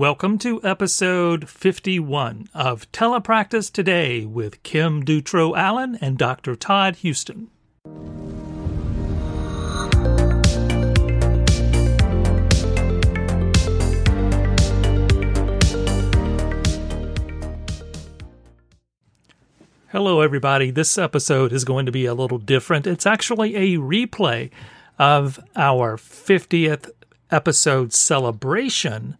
Welcome to episode 51 of Telepractice Today with Kim Dutro Allen and Dr. Todd Houston. Hello, everybody. This episode is going to be a little different. It's actually a replay of our 50th episode celebration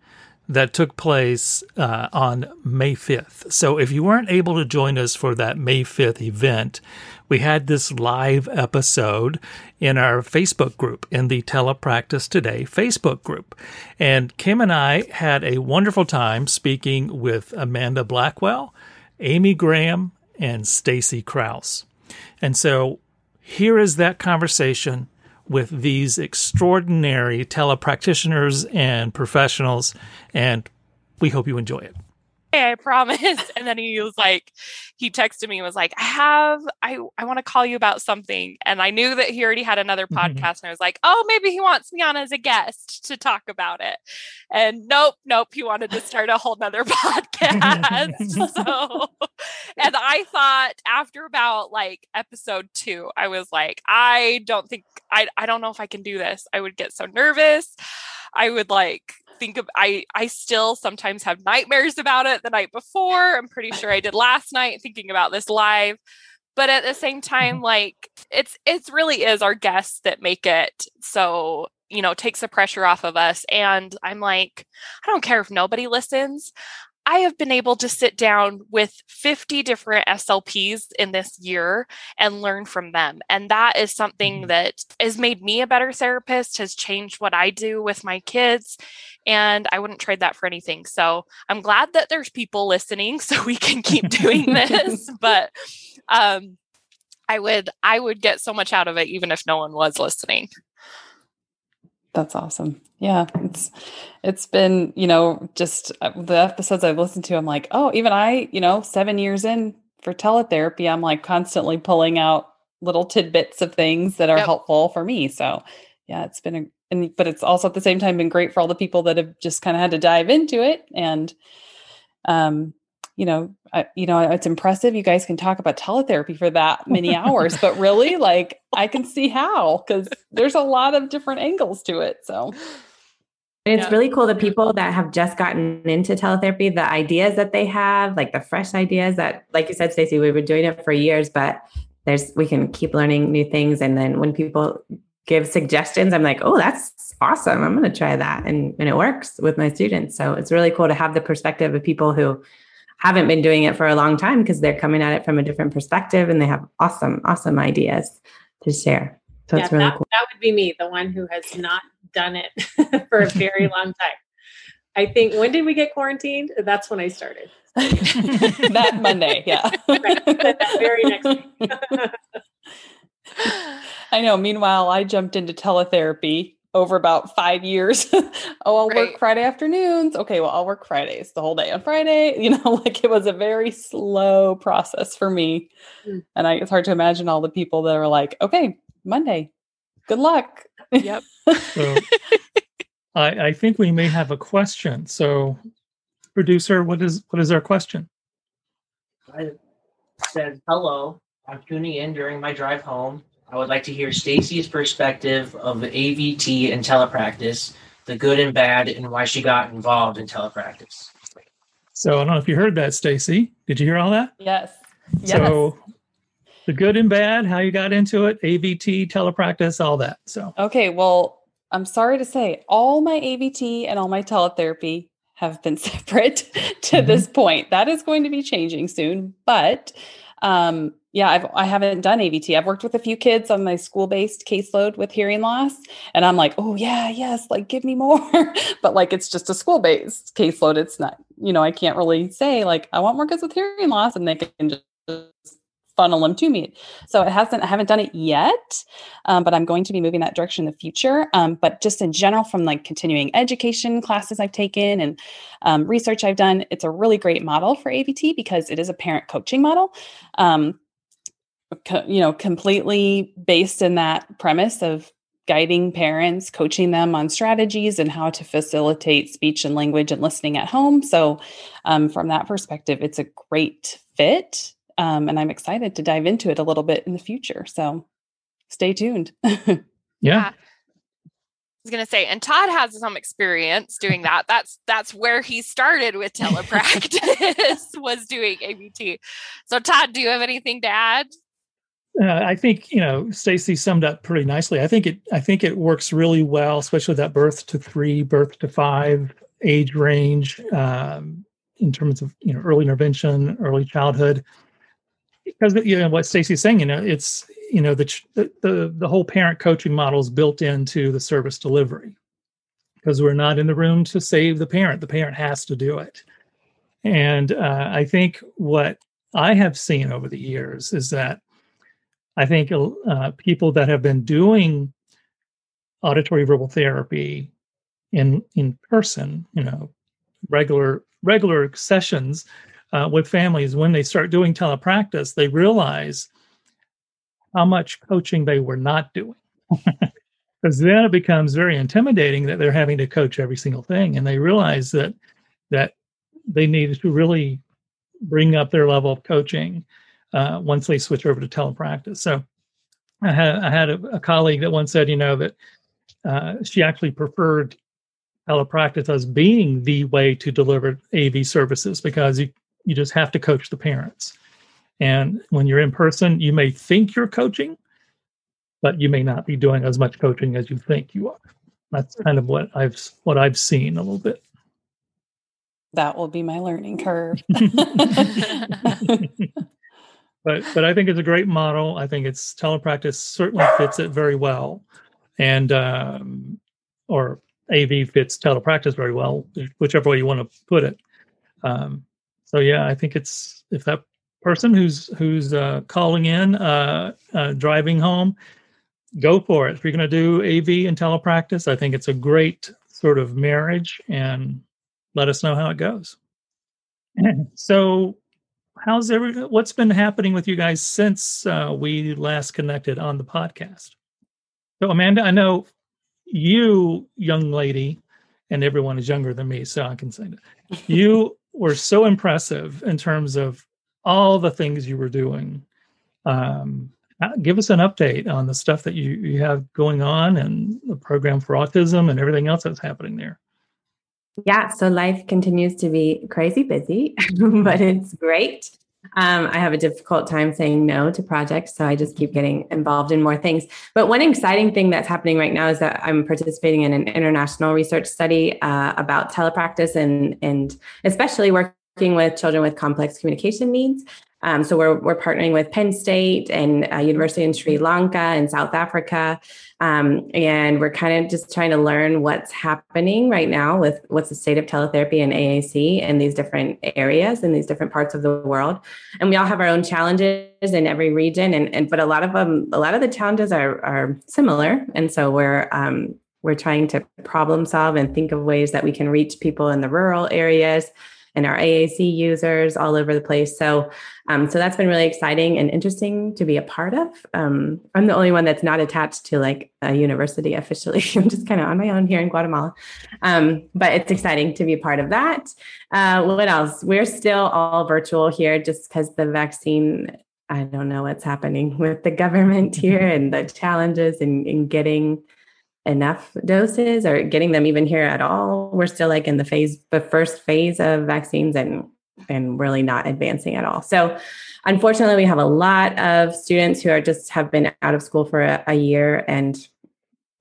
that took place uh, on May 5th. So if you weren't able to join us for that May 5th event, we had this live episode in our Facebook group, in the Telepractice Today Facebook group. And Kim and I had a wonderful time speaking with Amanda Blackwell, Amy Graham, and Stacy Crouse. And so here is that conversation with these extraordinary telepractitioners and professionals, and we hope you enjoy it. I promise. And then he was like, he texted me and was like, I have, I, I want to call you about something. And I knew that he already had another mm-hmm. podcast. And I was like, oh, maybe he wants me on as a guest to talk about it. And nope, nope, he wanted to start a whole nother podcast. so, and I thought after about like episode two, I was like, I don't think, I, I don't know if I can do this. I would get so nervous. I would like think of I I still sometimes have nightmares about it the night before. I'm pretty sure I did last night thinking about this live. But at the same time, mm-hmm. like it's it's really is our guests that make it so you know takes the pressure off of us and i'm like i don't care if nobody listens I have been able to sit down with 50 different SLPs in this year and learn from them. And that is something mm-hmm. that has made me a better therapist, has changed what I do with my kids. And I wouldn't trade that for anything. So I'm glad that there's people listening so we can keep doing this. but um, I would I would get so much out of it even if no one was listening. That's awesome. Yeah, it's it's been, you know, just uh, the episodes I've listened to I'm like, "Oh, even I, you know, 7 years in for teletherapy, I'm like constantly pulling out little tidbits of things that are yep. helpful for me." So, yeah, it's been a and but it's also at the same time been great for all the people that have just kind of had to dive into it and um you know, I, you know, it's impressive. You guys can talk about teletherapy for that many hours, but really, like, I can see how because there's a lot of different angles to it. So, and it's yeah. really cool the people that have just gotten into teletherapy, the ideas that they have, like the fresh ideas that, like you said, Stacey, we've been doing it for years, but there's we can keep learning new things. And then when people give suggestions, I'm like, oh, that's awesome. I'm going to try that, and and it works with my students. So it's really cool to have the perspective of people who haven't been doing it for a long time because they're coming at it from a different perspective and they have awesome, awesome ideas to share. So yeah, it's really that, cool. That would be me, the one who has not done it for a very long time. I think when did we get quarantined? That's when I started. that Monday, yeah. right, that very next week. I know. Meanwhile, I jumped into teletherapy over about five years. oh, I'll right. work Friday afternoons. Okay, well, I'll work Fridays the whole day on Friday. You know, like it was a very slow process for me. Mm. And I, it's hard to imagine all the people that are like, okay, Monday, good luck. Yep. so, I, I think we may have a question. So, producer, what is what is our question? I said hello. I'm tuning in during my drive home I would like to hear Stacy's perspective of AVT and telepractice, the good and bad, and why she got involved in telepractice. So I don't know if you heard that, Stacy. Did you hear all that? Yes. yes. So the good and bad, how you got into it, AVT, telepractice, all that. So okay, well, I'm sorry to say, all my AVT and all my teletherapy have been separate to mm-hmm. this point. That is going to be changing soon, but um, yeah, I've I haven't done AVT. I've worked with a few kids on my school-based caseload with hearing loss, and I'm like, oh yeah, yes, like give me more. but like it's just a school-based caseload. It's not, you know, I can't really say like I want more kids with hearing loss, and they can just funnel them to me. So it hasn't, I haven't done it yet, um, but I'm going to be moving that direction in the future. Um, but just in general, from like continuing education classes I've taken and um, research I've done, it's a really great model for AVT because it is a parent coaching model. Co- you know, completely based in that premise of guiding parents, coaching them on strategies and how to facilitate speech and language and listening at home. So, um, from that perspective, it's a great fit. Um, and I'm excited to dive into it a little bit in the future. So, stay tuned. yeah. Yeah. I was gonna say, and Todd has some experience doing that. That's that's where he started with telepractice was doing AVT. So Todd, do you have anything to add? Uh, I think you know Stacy summed up pretty nicely. I think it I think it works really well, especially that birth to three, birth to five age range um, in terms of you know early intervention, early childhood. Because you know what Stacy's saying, you know, it's you know the, the the whole parent coaching model is built into the service delivery because we're not in the room to save the parent. The parent has to do it. And uh, I think what I have seen over the years is that I think uh, people that have been doing auditory verbal therapy in in person, you know, regular regular sessions uh, with families, when they start doing telepractice, they realize how much coaching they were not doing. Because then it becomes very intimidating that they're having to coach every single thing, and they realize that that they need to really bring up their level of coaching uh, once they switch over to telepractice. So I had I had a, a colleague that once said, you know, that uh, she actually preferred telepractice as being the way to deliver AV services because you you just have to coach the parents. And when you're in person, you may think you're coaching, but you may not be doing as much coaching as you think you are. That's kind of what I've what I've seen a little bit. That will be my learning curve. but but I think it's a great model. I think it's telepractice certainly fits it very well, and um, or AV fits telepractice very well, whichever way you want to put it. Um, so yeah, I think it's if that person who's who's uh, calling in, uh, uh, driving home, go for it. If you're going to do AV and telepractice, I think it's a great sort of marriage, and let us know how it goes. so how's every what's been happening with you guys since uh, we last connected on the podcast? So amanda i know you young lady and everyone is younger than me so i can say that. You were so impressive in terms of all the things you were doing. Um, uh, give us an update on the stuff that you, you have going on and the program for autism and everything else that's happening there yeah, so life continues to be crazy busy, but it's great. Um, I have a difficult time saying no to projects, so I just keep getting involved in more things. But one exciting thing that's happening right now is that I'm participating in an international research study uh, about telepractice and and especially working with children with complex communication needs. Um, so we're we're partnering with Penn State and a University in Sri Lanka and South Africa, um, and we're kind of just trying to learn what's happening right now with what's the state of teletherapy and AAC in these different areas in these different parts of the world. And we all have our own challenges in every region, and, and but a lot of them, a lot of the challenges are are similar, and so we're um, we're trying to problem solve and think of ways that we can reach people in the rural areas and our AAC users all over the place. So, um, so that's been really exciting and interesting to be a part of. Um, I'm the only one that's not attached to like a university officially. I'm just kind of on my own here in Guatemala, um, but it's exciting to be a part of that. Uh, what else? We're still all virtual here, just because the vaccine. I don't know what's happening with the government here and the challenges in, in getting enough doses or getting them even here at all. We're still like in the phase, the first phase of vaccines and and really not advancing at all. So unfortunately, we have a lot of students who are just have been out of school for a, a year and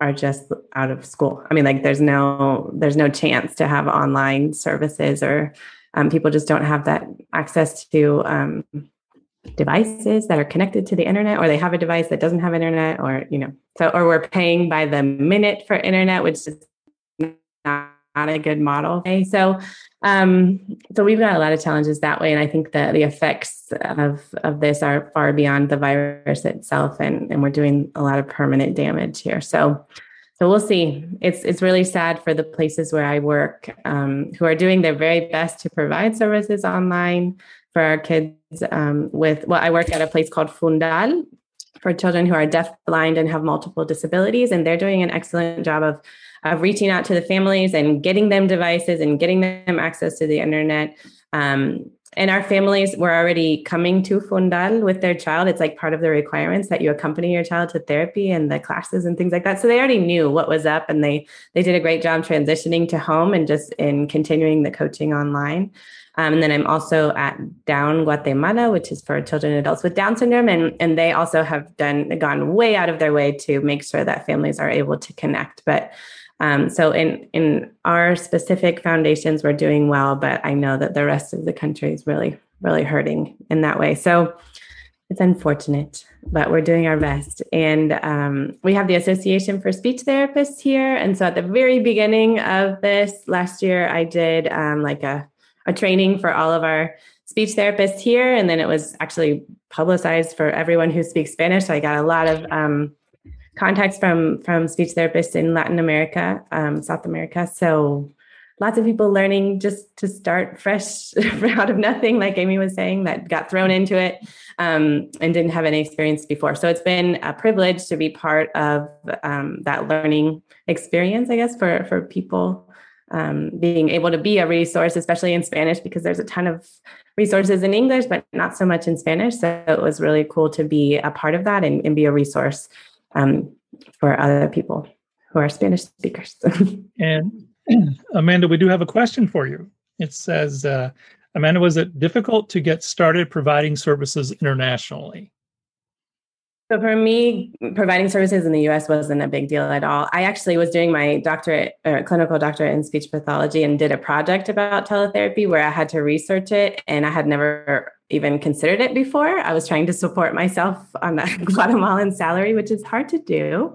are just out of school. I mean, like there's no there's no chance to have online services or um, people just don't have that access to um, devices that are connected to the internet or they have a device that doesn't have internet or you know so or we're paying by the minute for internet which is not, a good model okay so um so we've got a lot of challenges that way and i think that the effects of of this are far beyond the virus itself and and we're doing a lot of permanent damage here so so we'll see. It's it's really sad for the places where I work, um, who are doing their very best to provide services online for our kids um, with well i work at a place called fundal for children who are deaf, blind, and have multiple disabilities. And they're doing an excellent job of, of reaching out to the families and getting them devices and getting them access to the internet. Um, and our families were already coming to Fundal with their child. It's like part of the requirements that you accompany your child to therapy and the classes and things like that. So they already knew what was up, and they they did a great job transitioning to home and just in continuing the coaching online. Um, and then I'm also at Down Guatemala, which is for children and adults with Down syndrome, and and they also have done gone way out of their way to make sure that families are able to connect. But um, so in in our specific foundations, we're doing well, but I know that the rest of the country is really really hurting in that way. So it's unfortunate, but we're doing our best. And um, we have the Association for Speech Therapists here, and so at the very beginning of this last year, I did um, like a a training for all of our speech therapists here, and then it was actually publicized for everyone who speaks Spanish. So I got a lot of um, contacts from from speech therapists in Latin America, um, South America. So lots of people learning just to start fresh out of nothing, like Amy was saying, that got thrown into it um, and didn't have any experience before. So it's been a privilege to be part of um, that learning experience, I guess, for for people. Um, being able to be a resource, especially in Spanish, because there's a ton of resources in English, but not so much in Spanish. So it was really cool to be a part of that and, and be a resource um, for other people who are Spanish speakers. and Amanda, we do have a question for you. It says, uh, Amanda, was it difficult to get started providing services internationally? So for me, providing services in the U.S. wasn't a big deal at all. I actually was doing my doctorate, or clinical doctorate in speech pathology, and did a project about teletherapy where I had to research it, and I had never even considered it before. I was trying to support myself on a Guatemalan salary, which is hard to do.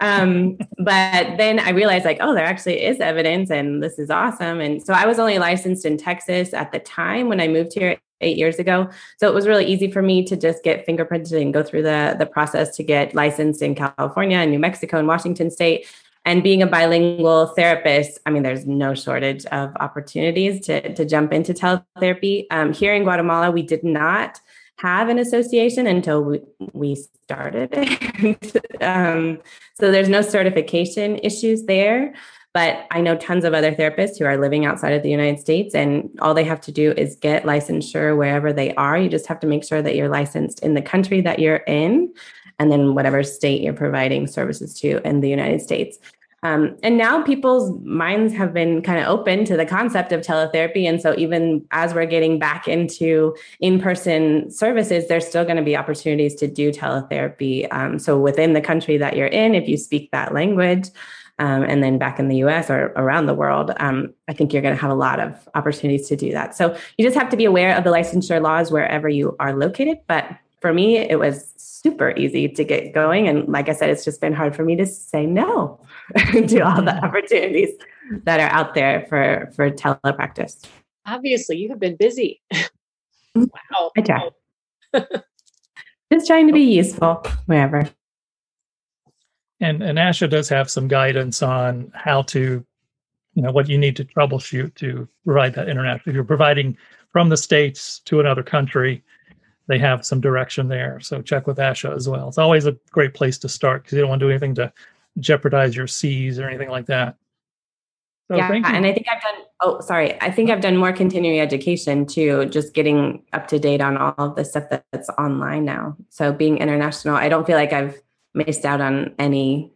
Um, but then I realized, like, oh, there actually is evidence, and this is awesome. And so I was only licensed in Texas at the time when I moved here eight years ago. So it was really easy for me to just get fingerprinted and go through the, the process to get licensed in California and New Mexico and Washington State. And being a bilingual therapist, I mean, there's no shortage of opportunities to, to jump into teletherapy. Um, here in Guatemala, we did not have an association until we, we started it. um, so there's no certification issues there. But I know tons of other therapists who are living outside of the United States, and all they have to do is get licensure wherever they are. You just have to make sure that you're licensed in the country that you're in, and then whatever state you're providing services to in the United States. Um, and now people's minds have been kind of open to the concept of teletherapy. And so, even as we're getting back into in person services, there's still going to be opportunities to do teletherapy. Um, so, within the country that you're in, if you speak that language, um, and then back in the US or around the world, um, I think you're going to have a lot of opportunities to do that. So you just have to be aware of the licensure laws wherever you are located. But for me, it was super easy to get going. And like I said, it's just been hard for me to say no to all the opportunities that are out there for, for telepractice. Obviously, you have been busy. wow. I try. just trying to be useful wherever and and ASHA does have some guidance on how to, you know, what you need to troubleshoot to provide that international. If you're providing from the states to another country, they have some direction there. So check with ASHA as well. It's always a great place to start because you don't want to do anything to jeopardize your Cs or anything like that. So yeah, and I think I've done. Oh, sorry. I think I've done more continuing education too, just getting up to date on all of the stuff that's online now. So being international, I don't feel like I've missed out on any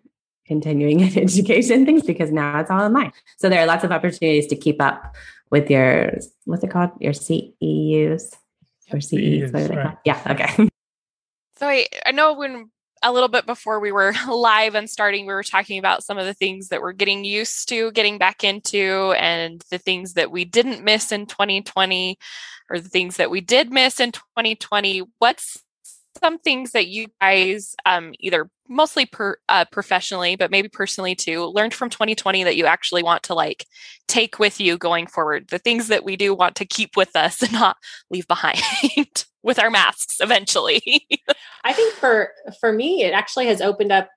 continuing education things because now it's all online. So there are lots of opportunities to keep up with your what's it called? Your CEUs or CEs. Right. Yeah. Okay. So I, I know when a little bit before we were live and starting, we were talking about some of the things that we're getting used to getting back into and the things that we didn't miss in 2020 or the things that we did miss in 2020. What's some things that you guys um, either mostly per, uh, professionally but maybe personally too learned from 2020 that you actually want to like take with you going forward the things that we do want to keep with us and not leave behind with our masks eventually. I think for for me it actually has opened up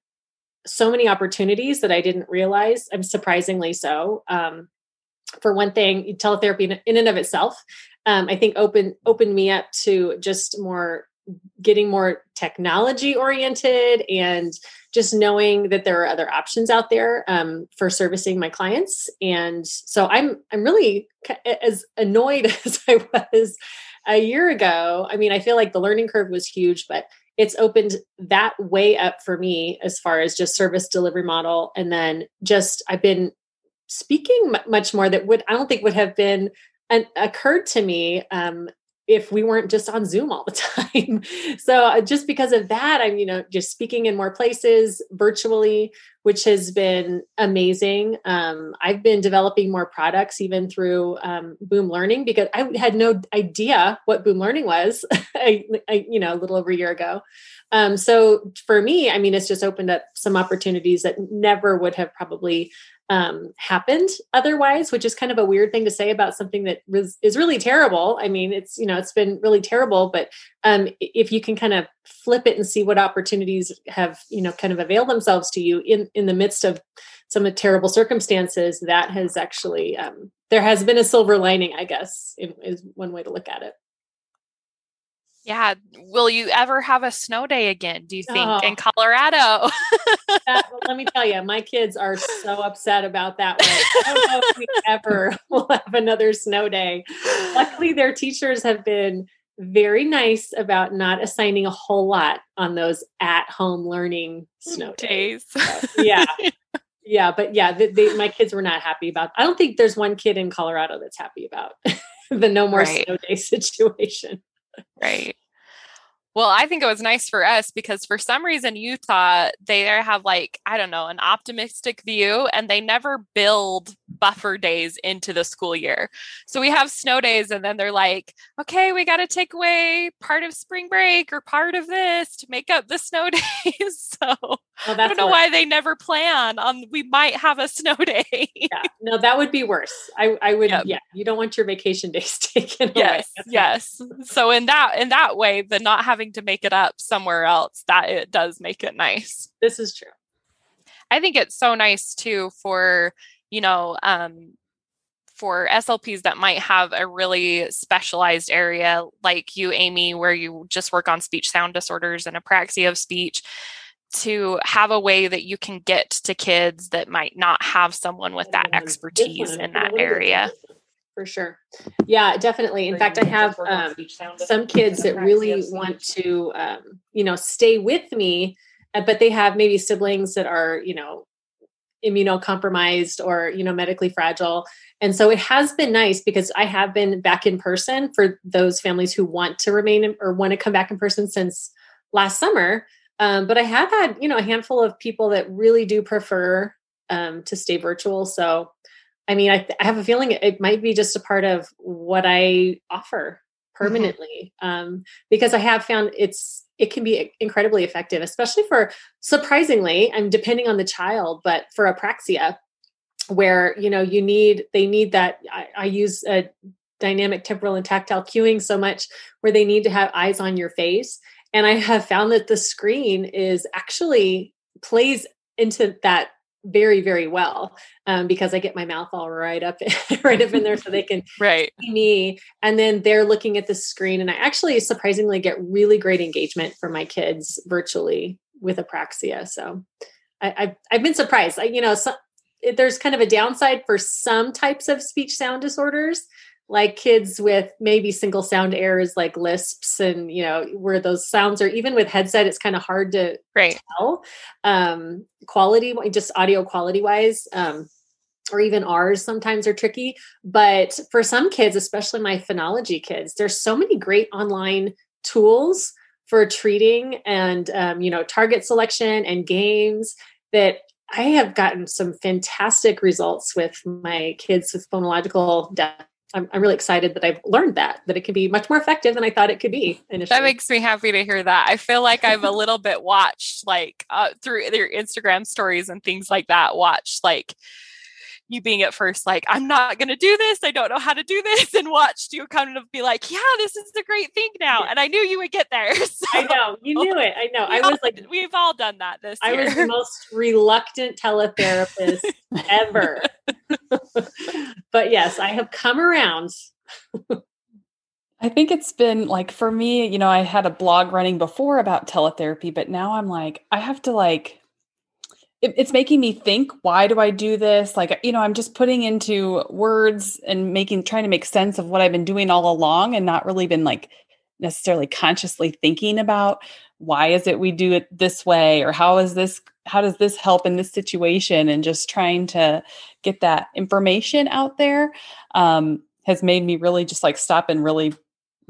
so many opportunities that i didn't realize i'm surprisingly so. Um, for one thing teletherapy in and of itself um, i think open opened me up to just more getting more technology oriented and just knowing that there are other options out there um, for servicing my clients. And so i'm i'm really as annoyed as i was a year ago. I mean i feel like the learning curve was huge but it's opened that way up for me as far as just service delivery model. And then just i've been speaking much more that would i don't think would have been an, occurred to me um, if we weren't just on Zoom all the time. so uh, just because of that, I'm, you know, just speaking in more places virtually, which has been amazing. Um, I've been developing more products even through um, Boom Learning because I had no idea what Boom Learning was, I, I, you know, a little over a year ago. Um, so for me, I mean, it's just opened up some opportunities that never would have probably um, happened otherwise, which is kind of a weird thing to say about something that is really terrible. I mean, it's, you know, it's been really terrible, but um, if you can kind of flip it and see what opportunities have, you know, kind of availed themselves to you in, in the midst of some terrible circumstances, that has actually, um, there has been a silver lining, I guess, is one way to look at it. Yeah. Will you ever have a snow day again, do you think, oh. in Colorado? that, let me tell you, my kids are so upset about that one. I don't know if we ever will have another snow day. Luckily, their teachers have been very nice about not assigning a whole lot on those at home learning snow days. So, yeah. Yeah, but yeah, they, they, my kids were not happy about. I don't think there's one kid in Colorado that's happy about the no more right. snow day situation. Right. Well, I think it was nice for us because for some reason Utah, they have like, I don't know, an optimistic view and they never build buffer days into the school year. So we have snow days and then they're like, okay, we got to take away part of spring break or part of this to make up the snow days. so well, I don't know worse. why they never plan on we might have a snow day. yeah. No, that would be worse. I, I would yep. yeah, you don't want your vacation days taken yes, away. yes. So in that in that way, the not having to make it up somewhere else, that it does make it nice. This is true. I think it's so nice too for you know, um, for SLPs that might have a really specialized area like you, Amy, where you just work on speech sound disorders and apraxia of speech, to have a way that you can get to kids that might not have someone with that expertise in that area. For sure. Yeah, definitely. In fact, I have um, some kids that really want to, um, you know, stay with me, uh, but they have maybe siblings that are, you know, immunocompromised or you know medically fragile and so it has been nice because i have been back in person for those families who want to remain in, or want to come back in person since last summer um, but i have had you know a handful of people that really do prefer um, to stay virtual so i mean I, I, have a feeling it might be just a part of what i offer mm-hmm. permanently mm-hmm. um, because i have found it's it can be incredibly effective, especially for surprisingly, I'm depending on the child, but for apraxia, where you know you need they need that. I, I use a dynamic temporal and tactile cueing so much where they need to have eyes on your face. And I have found that the screen is actually plays into that very very well um, because I get my mouth all right up right up in there so they can right. see me and then they're looking at the screen and I actually surprisingly get really great engagement from my kids virtually with apraxia so I, have I've been surprised. I, you know so, there's kind of a downside for some types of speech sound disorders like kids with maybe single sound errors like lisps and you know where those sounds are even with headset it's kind of hard to right. tell um quality just audio quality wise um or even ours sometimes are tricky but for some kids especially my phonology kids there's so many great online tools for treating and um, you know target selection and games that I have gotten some fantastic results with my kids with phonological deaf I'm, I'm really excited that I've learned that, that it can be much more effective than I thought it could be initially. That makes me happy to hear that. I feel like I've a little bit watched like uh, through their Instagram stories and things like that, watched like you being at first like, I'm not going to do this. I don't know how to do this. And watched you kind of be like, yeah, this is a great thing now. And I knew you would get there. So. I know. You knew it. I know. I was like, we've all done that this I was the most reluctant teletherapist ever. but yes, I have come around. I think it's been like for me, you know, I had a blog running before about teletherapy, but now I'm like, I have to like, it, it's making me think, why do I do this? Like, you know, I'm just putting into words and making, trying to make sense of what I've been doing all along and not really been like necessarily consciously thinking about why is it we do it this way or how is this how does this help in this situation and just trying to get that information out there um, has made me really just like stop and really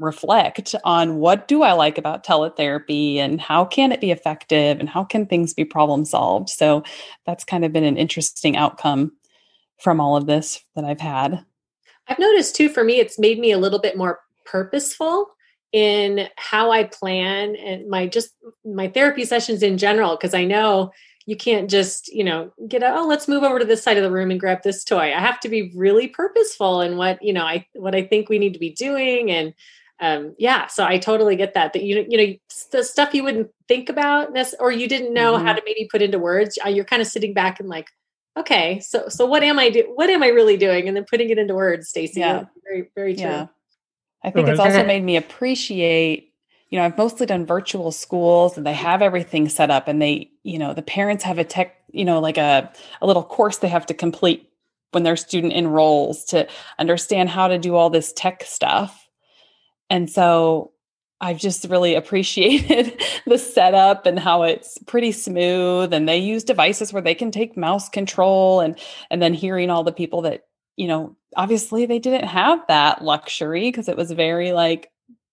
reflect on what do I like about teletherapy and how can it be effective and how can things be problem solved. So that's kind of been an interesting outcome from all of this that I've had. I've noticed too for me it's made me a little bit more purposeful in how I plan and my just my therapy sessions in general because I know you can't just you know get out oh let's move over to this side of the room and grab this toy i have to be really purposeful in what you know i what i think we need to be doing and um, yeah, so I totally get that. That you you know the stuff you wouldn't think about, or you didn't know mm-hmm. how to maybe put into words. Uh, you're kind of sitting back and like, okay, so so what am I do? What am I really doing? And then putting it into words, Stacy. Yeah, very very true. Yeah. I think it's also made me appreciate. You know, I've mostly done virtual schools, and they have everything set up, and they, you know, the parents have a tech, you know, like a a little course they have to complete when their student enrolls to understand how to do all this tech stuff and so I've just really appreciated the setup and how it's pretty smooth and they use devices where they can take mouse control and and then hearing all the people that you know obviously they didn't have that luxury because it was very like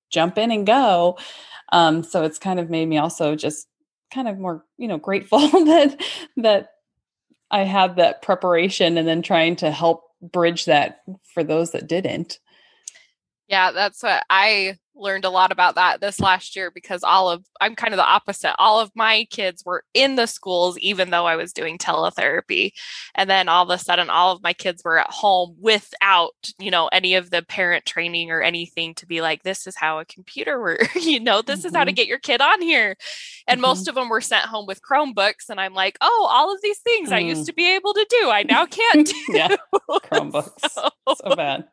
jump in and go. Um so it's kind of made me also just kind of more you know grateful that that I had that preparation and then trying to help bridge that for those that didn't yeah, that's what I learned a lot about that this last year because all of I'm kind of the opposite. All of my kids were in the schools even though I was doing teletherapy. And then all of a sudden all of my kids were at home without, you know, any of the parent training or anything to be like this is how a computer works, you know, this mm-hmm. is how to mm-hmm. get your kid on here. And mm-hmm. most of them were sent home with Chromebooks and I'm like, "Oh, all of these things mm. I used mm. to be able to do, I now can't do." yeah. Chromebooks. so, so bad.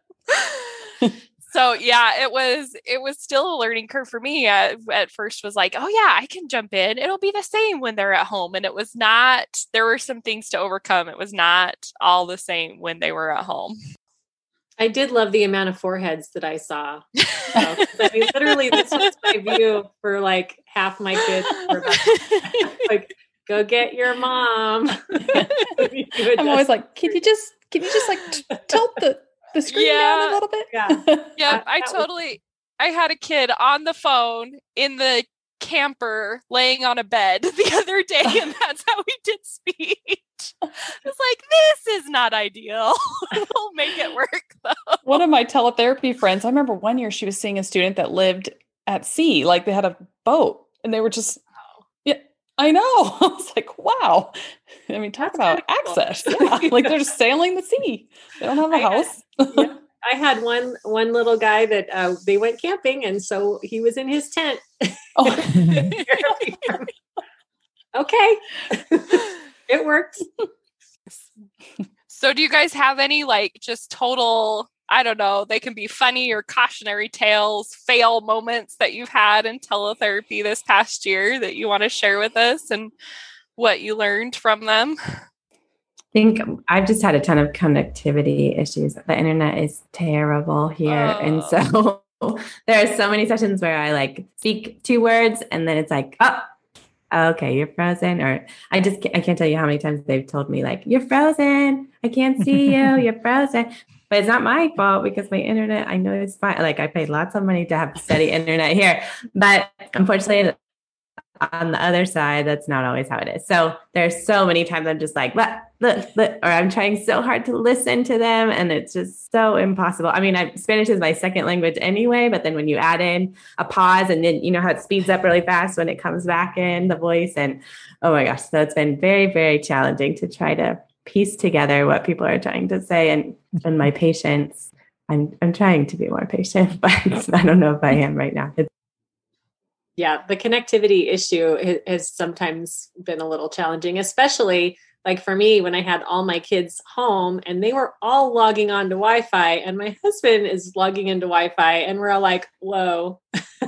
So yeah it was it was still a learning curve for me uh, at, at first was like oh yeah i can jump in it'll be the same when they're at home and it was not there were some things to overcome it was not all the same when they were at home I did love the amount of foreheads that I saw. So, I mean, literally, this was my view for like half my kids. like, go get your mom. I'm always like, can you just, can you just like t- tilt the the screen yeah. down a little bit. Yeah. yeah. I totally I had a kid on the phone in the camper laying on a bed the other day and that's how we did speech. It's like this is not ideal. we'll make it work though. One of my teletherapy friends, I remember one year she was seeing a student that lived at sea, like they had a boat and they were just I know. I was like, wow. I mean, talk That's about access. Yeah. like they're just sailing the sea. They don't have a I house. Had, yeah. I had one one little guy that uh, they went camping, and so he was in his tent. Oh. okay, it works. So, do you guys have any like just total? I don't know. They can be funny or cautionary tales, fail moments that you've had in teletherapy this past year that you want to share with us, and what you learned from them I think I've just had a ton of connectivity issues. The internet is terrible here. And so there are so many sessions where I like speak two words and then it's like, oh, okay, you're frozen. Or I just, I can't tell you how many times they've told me, like, you're frozen. I can't see you. You're frozen. But it's not my fault because my internet, I know it's fine. Like, I paid lots of money to have steady internet here. But unfortunately, on the other side, that's not always how it is. So there's so many times I'm just like, look, look, or I'm trying so hard to listen to them, and it's just so impossible. I mean, I, Spanish is my second language anyway, but then when you add in a pause, and then you know how it speeds up really fast when it comes back in the voice, and oh my gosh, so it's been very, very challenging to try to piece together what people are trying to say, and and my mm-hmm. patience. I'm I'm trying to be more patient, but I don't know if I am right now. It's yeah, the connectivity issue has sometimes been a little challenging, especially like for me, when I had all my kids home and they were all logging on to Wi Fi, and my husband is logging into Wi Fi, and we're all like, whoa,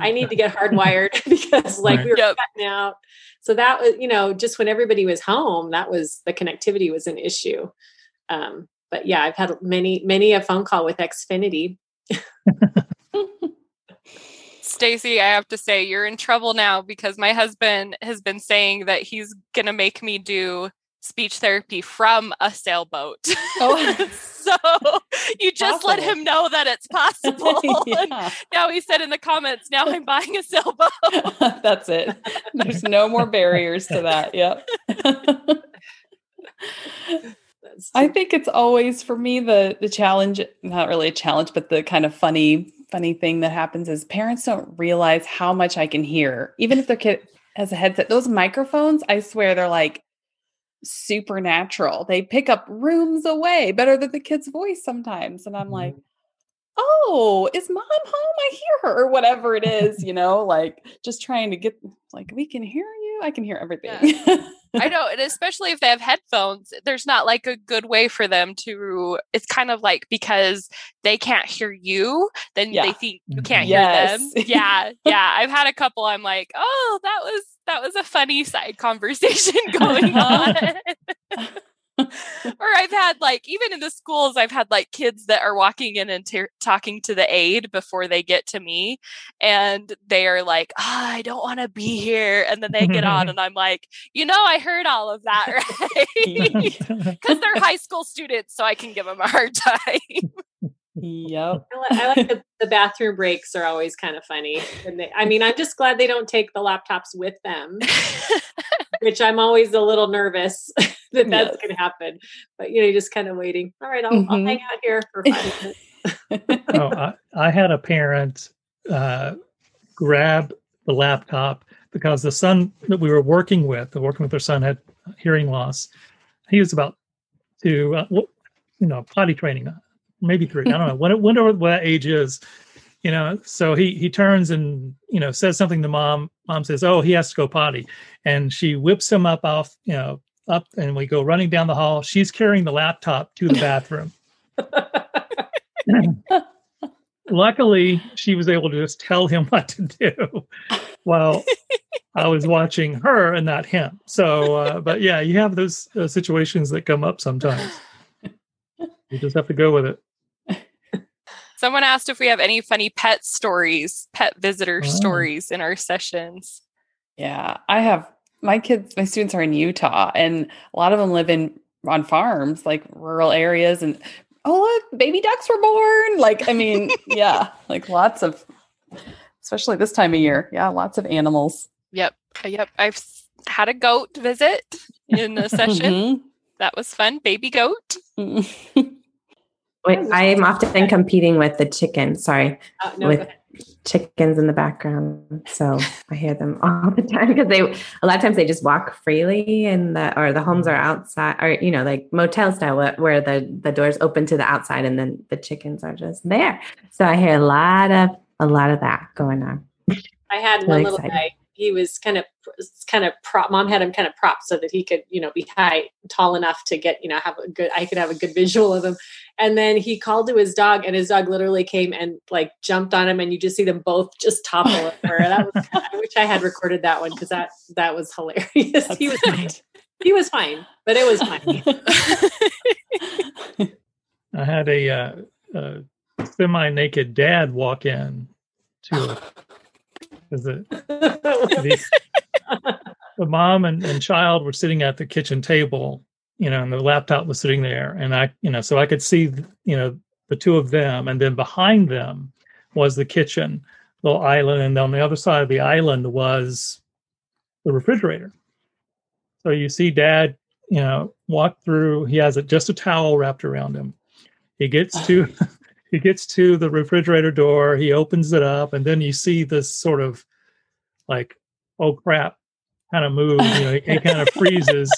I need to get hardwired because like Right. we were Yep. cutting out. So that was, you know, just when everybody was home, that was the connectivity was an issue. Um, but yeah, I've had many, many a phone call with Xfinity. Stacy, I have to say you're in trouble now because my husband has been saying that he's going to make me do speech therapy from a sailboat. Oh. so you just let him know that it's possible. Yeah. now he said in the comments, now I'm buying a sailboat. That's it. There's no more barriers to that. Yep. I think it's always for me the the challenge, not really a challenge, but the kind of funny funny thing that happens is parents don't realize how much I can hear, even if their kid has a headset. Those microphones, I swear, they're like supernatural. They pick up rooms away better than the kid's voice sometimes, and I'm mm-hmm. like. Oh, is mom home? I hear her, or whatever it is, you know, like just trying to get, like, we can hear you. I can hear everything. I know, and especially if they have headphones, there's not like a good way for them to. It's kind of like because they can't hear you, then Yeah. they think you can't Yes. hear them. Yeah, yeah. I've had a couple. I'm like, oh, that was that was a funny side conversation going on. or I've had like even in the schools, I've had like kids that are walking in and t- talking to the aide before they get to me, and they are like, "Ah, I don't want to be here," and then they get on, and I'm like, you know, I heard all of that, right? Because they're high school students, so I can give them a hard time. yep. I like, I like the, the bathroom breaks are always kind of funny. And they, I mean, I'm just glad they don't take the laptops with them, which I'm always a little nervous that that's Yes. going to happen. But you know, you're just kind of waiting. All right, I'll, I'll Mhm. hang out here for five minutes. oh, I, I had a parent uh, grab the laptop because the son that we were working with, working with their son, had hearing loss. He was about to, uh, wh- you know, potty training, uh, maybe three. I don't know. When, whenever what that age is, you know. So he he turns and you know says something to mom. Mom says, "Oh, he has to go potty," and she whips him up off, you know, up, and we go running down the hall. She's carrying the laptop to the bathroom. luckily she was able to just tell him what to do while i was watching her and not him so uh, but yeah you have those uh, situations that come up sometimes you just have to go with it Someone asked if we have any funny pet stories, pet visitor Oh. stories in our sessions. Yeah, I have my kids, my students are in Utah and a lot of them live in on farms, like rural areas and oh look, baby ducks were born. Like, I mean, yeah, like lots of especially this time of year. Yeah, lots of animals. Yep, yep. I've had a goat visit in a session. That was fun. Baby goat. Wait, I am often competing with the chicken. Sorry, Uh, no, with go ahead. Chickens in the background, so I hear them all the time because they a lot of times they just walk freely, and the or the homes are outside, or you know, like motel style, where, where the the doors open to the outside, and then the chickens are just there. So I hear a lot of a lot of that going on. I had Really one little excited. guy. He was kind of kind of prop. Mom had him kind of propped so that he could, you know, be high, tall enough to get, you know, have a good. I could have a good visual of him. And then he called to his dog, and his dog literally came and like jumped on him, and you just see them both just topple over. That was. I wish I had recorded that one because that that was hilarious. he was fine. He was fine, but it was funny. i had a uh, uh, semi-naked dad walk in to is it the, the mom and, and child were sitting at the kitchen table, you know, and the laptop was sitting there. And I, you know, so I could see, you know, the two of them. And then behind them was the kitchen, little island. And on the other side of the island was the refrigerator. So you see dad, you know, walk through, he has a, just a towel wrapped around him. He gets to, he gets to the refrigerator door, he opens it up, and then you see this sort of like, oh crap, kind of move. You know, he, he kind of freezes,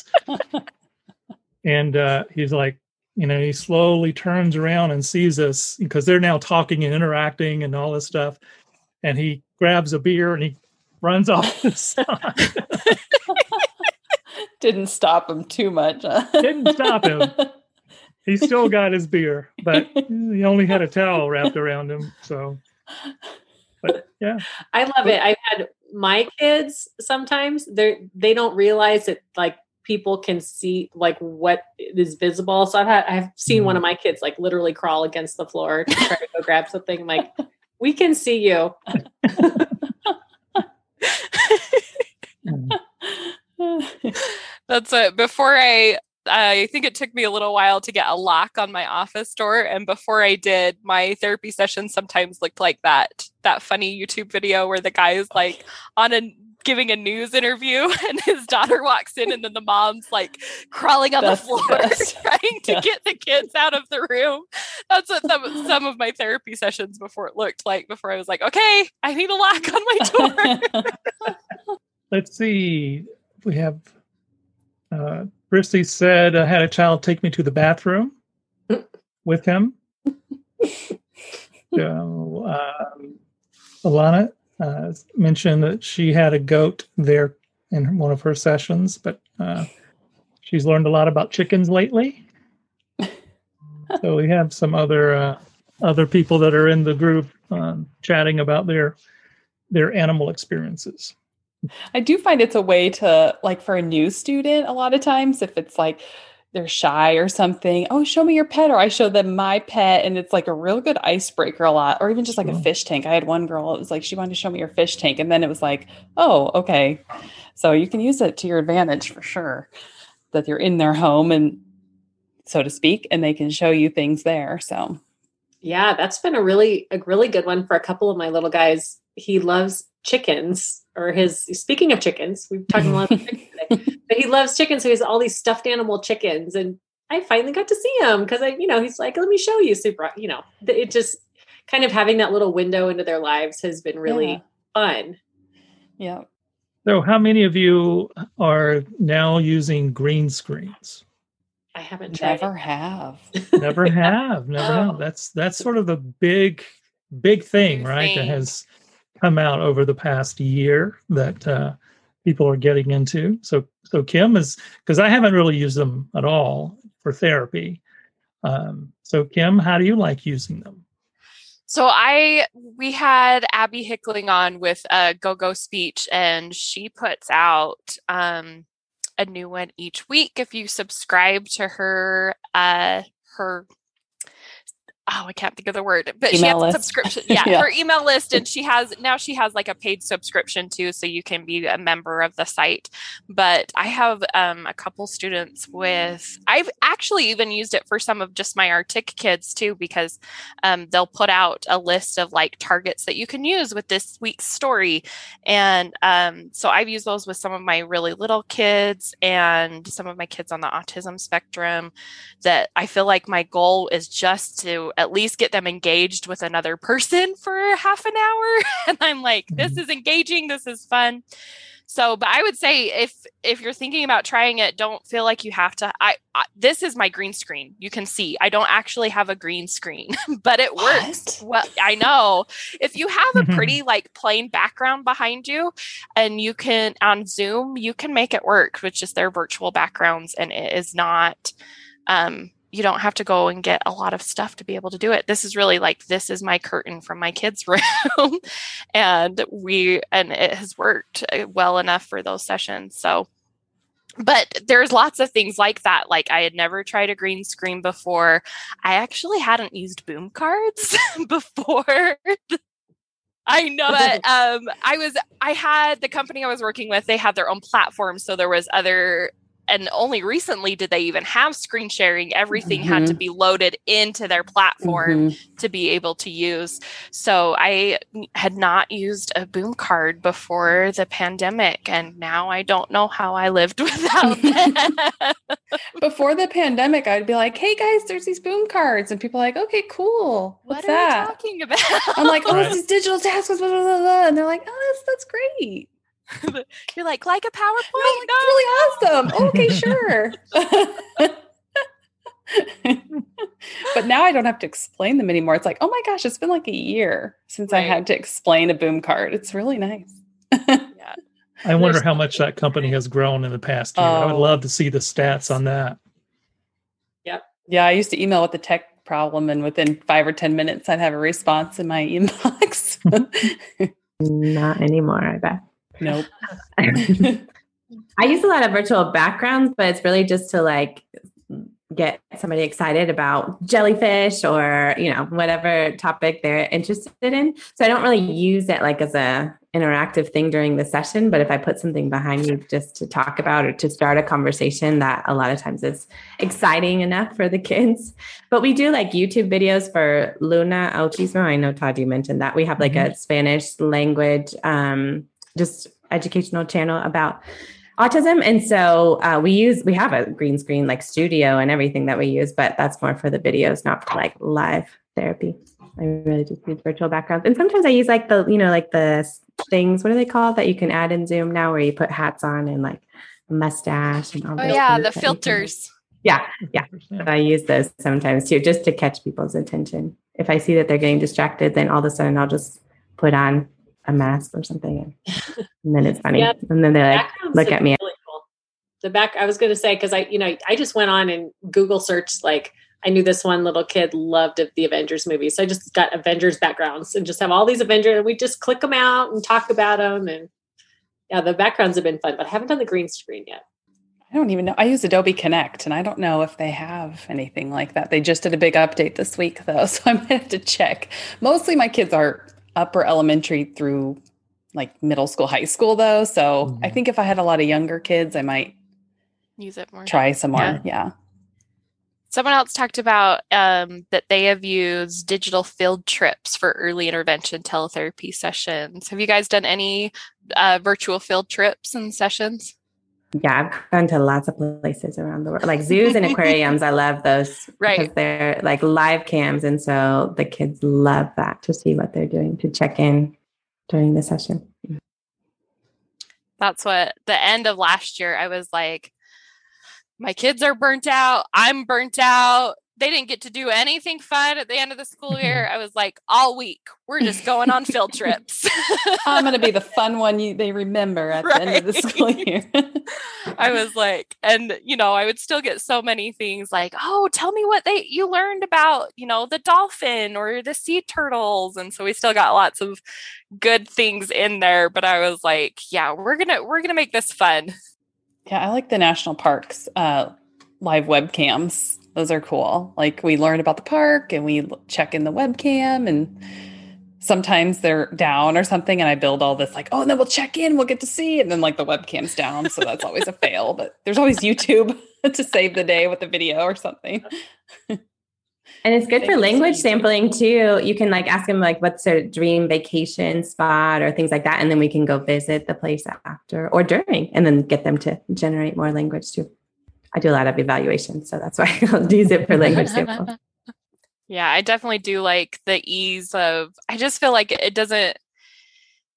and uh, he's like, you know, he slowly turns around and sees us because they're now talking and interacting and all this stuff, and he grabs a beer and he runs off the side. Didn't stop him too much. huh? Didn't stop him. He still got his beer, but he only had a towel wrapped around him. So, but yeah, I love it. I've had my kids sometimes they they don't realize that like people can see like what is visible. So I've had I've seen one of mm. my kids like literally crawl against the floor to try to go grab something. I'm like, we can see you. That's it. Before I, I think it took me a little while to get a lock on my office door, and before I did, my therapy session sometimes looked like that that funny YouTube video where the guy is like on a giving a news interview, and his daughter walks in, and then the mom's like crawling on That's the the floor best. trying to Yeah. get the kids out of the room. That's what some, some of my therapy sessions before it looked like. Before I was like, okay, I need a lock on my door. let's see. We have uh, Christy said, I had a child take me to the bathroom with him. so, um, Alana uh, mentioned that she had a goat there in one of her sessions, but uh, she's learned a lot about chickens lately. so we have some other uh, other people that are in the group um, chatting about their their animal experiences. I do find it's a way to like for a new student a lot of times if it's like they're shy or something. Oh, show me your pet, or I show them my pet, and it's like a real good icebreaker a lot, or even just like a mm-hmm. fish tank. I had one girl, it was like she wanted to show me her fish tank, and then it was like, oh, okay. So you can use it to your advantage for sure that you're in their home and so to speak, and they can show you things there. So Yeah, that's been a really a really good one for a couple of my little guys. He loves chickens, or his speaking of chickens, we've talked a lot about chickens today, but he loves chickens. So he has all these stuffed animal chickens, and I finally got to see him because I, you know, he's like, "Let me show you." Super, you know, it just kind of having that little window into their lives has been really Yeah. fun. yeah. So, how many of you are now using green screens? I haven't tried. Never it. have. Never have, never Oh. have. That's that's sort of the big, big thing, New right? That has out over the past year that uh, people are getting into. So, so Kim is because I haven't really used them at all for therapy. Um, so, Kim, how do you like using them? So I we had Abby Hickling on with a Go Go speech, and she puts out um, a new one each week. If you subscribe to her, uh, her oh, I can't think of the word, but she has list. a subscription. Yeah, Yeah. her email list, and she has now she has like a paid subscription too, so you can be a member of the site. But I have um, a couple students with. I've actually even used it for some of just my artic kids too, because um, they'll put out a list of like targets that you can use with this week's story, and um, so I've used those with some of my really little kids and some of my kids on the autism spectrum. That I feel like my goal is just to at least get them engaged with another person for half an hour, and I'm like, this is engaging, this is fun. So, but I would say if if you're thinking about trying it, don't feel like you have to. I, I this is my green screen. You can see I don't actually have a green screen, but it works. Well, I know if you have a Mhm. pretty like plain background behind you, and you can on Zoom, you can make it work with just their virtual backgrounds, and it is not. Um, you don't have to go and get a lot of stuff to be able to do it. This is really like this is my curtain from my kids' room, and we and it has worked uh, well enough for those sessions. So, but there's lots of things like that. Like I had never tried a green screen before. I actually hadn't used boom cards before. I know, but um, I was I had the company I was working with. They had their own platform, so there was other. And only recently did they even have screen sharing. Everything had to be loaded into their platform Mhm. to be able to use. So I had not used a boom card before the pandemic, and now I don't know how I lived without that. Before the pandemic, I'd be like, "Hey guys, there's these boom cards," and people are like, "Okay, cool. What's what are that?" you talking about? I'm like, "Oh, Right. it's these digital tasks," blah, blah, blah, blah. and they're like, "Oh, that's that's great. You're like like a PowerPoint. Oh, it's really awesome. Oh, okay, sure." but now I don't have to explain them anymore. It's like, oh my gosh, it's been like a year since I had to explain a boom card. It's really nice. Yeah. I wonder how much that company has grown in the past year. I would Oh. love to see the stats on that. Yep. Yeah, I used to email with the tech problem, and within five or 10 minutes, I'd have a response in my inbox. Not anymore, I bet. Nope. I use a lot of virtual backgrounds, but it's really just to like get somebody excited about jellyfish or you know whatever topic they're interested in. So I don't really use it like as a interactive thing during the session, but if I put something behind me just to talk about or to start a conversation, that a lot of times is exciting enough for the kids. But we do like YouTube videos for Luna Autismo. I know Todd, you mentioned that we have like a Spanish language, um, just educational channel about autism. And so uh, we use we have a green screen like studio and everything that we use but that's more for the videos not for like live therapy. I really just use virtual backgrounds. And sometimes i use like the you know like the things what are they called that you can add in zoom now where you put hats on and like mustache and all Oh yeah, the that you can- filters. yeah yeah. I use those sometimes too, just to catch people's attention. If I see that they're getting distracted, then all of a sudden I'll just put on a mask or something, and, and then it's funny. Yeah. and then they're like, look at me. Really cool. The back, I was going to say, because I, you know, I just went on and Google searched, like, I knew this one little kid loved the Avengers movie. So I just got Avengers backgrounds and just have all these Avengers, and we just click them out and talk about them. And yeah, the backgrounds have been fun, but I haven't done the green screen yet. I don't even know. I use Adobe Connect, and I don't know if they have anything like that. They just did a big update this week, though, so I might have to check. Mostly, my kids are upper elementary through like middle school, high school, though. So I Mhm. think if I had a lot of younger kids, I might Use it more. try some more. Yeah. Yeah. Someone else talked about um, that they have used digital field trips for early intervention teletherapy sessions. Have you guys done any uh, virtual field trips and sessions? Yeah, I've gone to lots of places around the world, like zoos and aquariums. I love those Right. because they're like live cams, and so the kids love that to see what they're doing to check in during the session. That's what the end of last year, I was like, my kids are burnt out. I'm burnt out. They didn't get to do anything fun at the end of the school year. I was like, all week, we're just going on field trips. I'm going to be the fun one you, they remember at the end of the school year. I was like, and you know, I would still get so many things like, "Oh, tell me what they you learned about, you know, the dolphin or the sea turtles." And so we still got lots of good things in there, but I was like, "Yeah, we're going to we're to make this fun." yeah, I like the national parks uh, live webcams. Those are cool. Like we learn about the park and we check in the webcam and sometimes they're down or something and I build all this like, oh, and then we'll check in, we'll get to see. And then like the webcam's down. So that's always a fail. But there's always YouTube to save the day with the video or something. And it's good for language sampling too. You can like ask them like what's their dream vacation spot or things like that, and then we can go visit the place after or during, and then get them to generate more language too. I do a lot of evaluation, so that's why I'll use it for language sample. Yeah, I definitely do like the ease of I just feel like it doesn't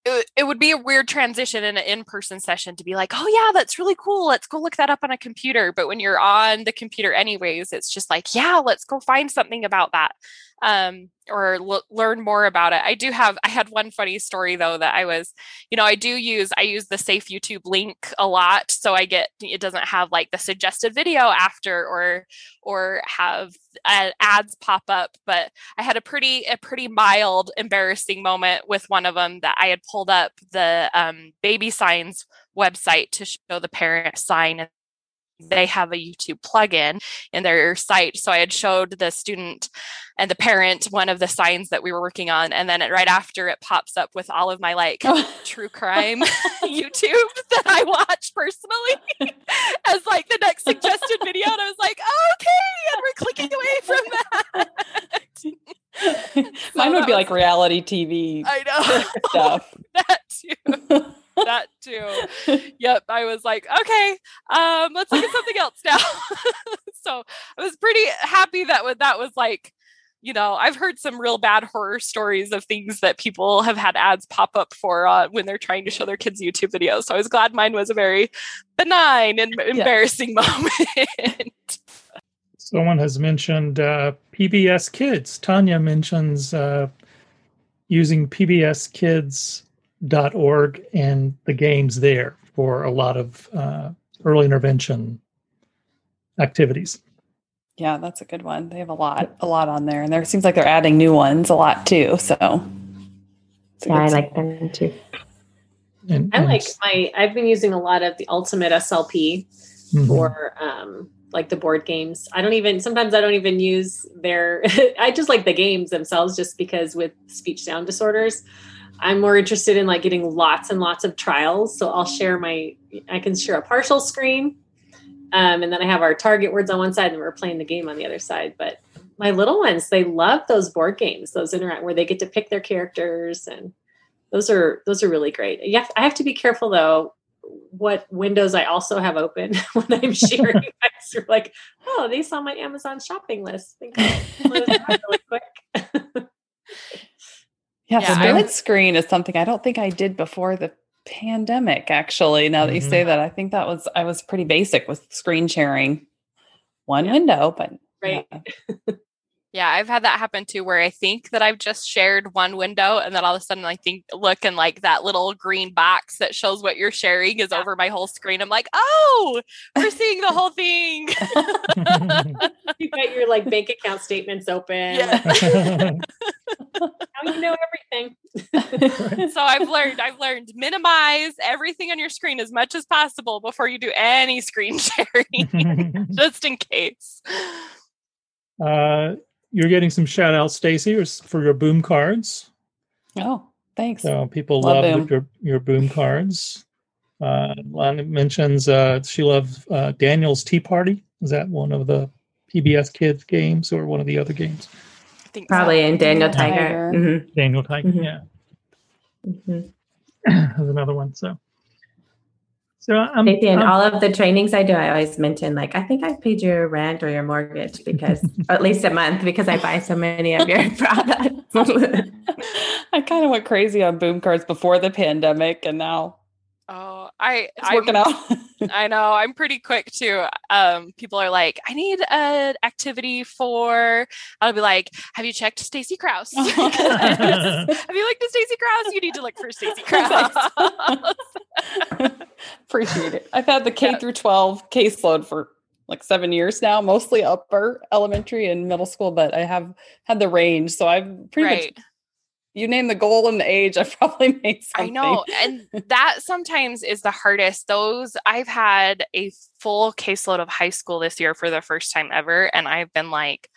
it, it would be a weird transition in an in-person session to be like, "Oh yeah, that's really cool. Let's go look that up on a computer." But when you're on the computer anyways, it's just like, "Yeah, let's go find something about that." Um or l- learn more about it. I do have I had one funny story though that I was, you know, I do use I use the safe YouTube link a lot so I get it doesn't have like the suggested video after or or have uh, ads pop up but i had a pretty a pretty mild embarrassing moment with one of them that i had pulled up the um, baby signs website to show the parent sign and they have a youtube plugin in their site so i had showed the student and the parent one of the signs that we were working on and then it, right after it pops up with all of my like oh. true crime YouTube that I watch personally as like the next suggested video. And I was like, okay, and we're clicking away from that. Mine So would that be was- like reality TV I know stuff. that too. That too. Yep. I was like, okay, um, let's look at something else now. so I was pretty happy that wa- that was like, you know, I've heard some real bad horror stories of things that people have had ads pop up for uh, when they're trying to show their kids YouTube videos. So I was glad mine was a very benign and embarrassing moment. Someone has mentioned uh, PBS Kids. Tanya mentions uh, using PBS Kids org and the games there for a lot of uh, early intervention activities. Yeah, that's a good one. They have a lot, a lot on there, and there seems like they're adding new ones a lot too. So, yeah, I like them too. And, I like my. I've been using a lot of the Ultimate SLP mm-hmm. for um, like the board games. I don't even. Sometimes I don't even use their. I just like the games themselves, just because with speech sound disorders, I'm more interested in like getting lots and lots of trials. So I'll share my. I can share a partial screen um, and then I have our target words on one side and we're playing the game on the other side. But my little ones, they love those board games, those interact where they get to pick their characters and those are those are really great. You have, I have to be careful though what windows I also have open when I'm sharing. I'm like, oh, they saw my Amazon shopping list. Think really quick. Yeah, yeah split screen is something I don't think I did before the pandemic actually now that you say mm-hmm. that i think that was i was pretty basic with screen sharing one yeah. window but right yeah. yeah. i've had that happen too where i think that i've just shared one window and then all of a sudden i think look and like that little green box that shows what you're sharing is yeah. over my whole screen i'm like oh we're seeing the whole thing you got your like bank account statements open yeah. now you know everything. so I've learned, I've learned minimize everything on your screen as much as possible before you do any screen sharing, just in case. Uh, you're getting some shout outs, Stacy, for your boom cards. Oh, thanks. So people love, love your your boom cards. Uh, Lana mentions uh, she loves uh, Daniel's Tea Party. Is that one of the PBS Kids games or one of the other games? I think probably so. in Daniel Tiger. Tiger. Mm-hmm. Daniel Tiger, mm-hmm. yeah. Mm-hmm. There's another one. So, so um, in all of the trainings I do, I always mention like I think I've paid your rent or your mortgage because at least a month because I buy so many of your products. I kind of went crazy on boom cards before the pandemic, and now Oh, I it's working I'm, out. I know. I'm pretty quick too. Um, people are like, I need an activity for. I'll be like, Have you checked Stacy Crouse? have you looked at Stacy Crouse? You need to look for Stacy Crouse. Appreciate it. I've had the K yeah. through 12 caseload for like seven years now, mostly upper elementary and middle school, but I have had the range. So I've pretty right. much you name the goal and the age, I've probably made something. I know. And that sometimes is the hardest. Those I've had a full caseload of high school this year for the first time ever. And I've been like,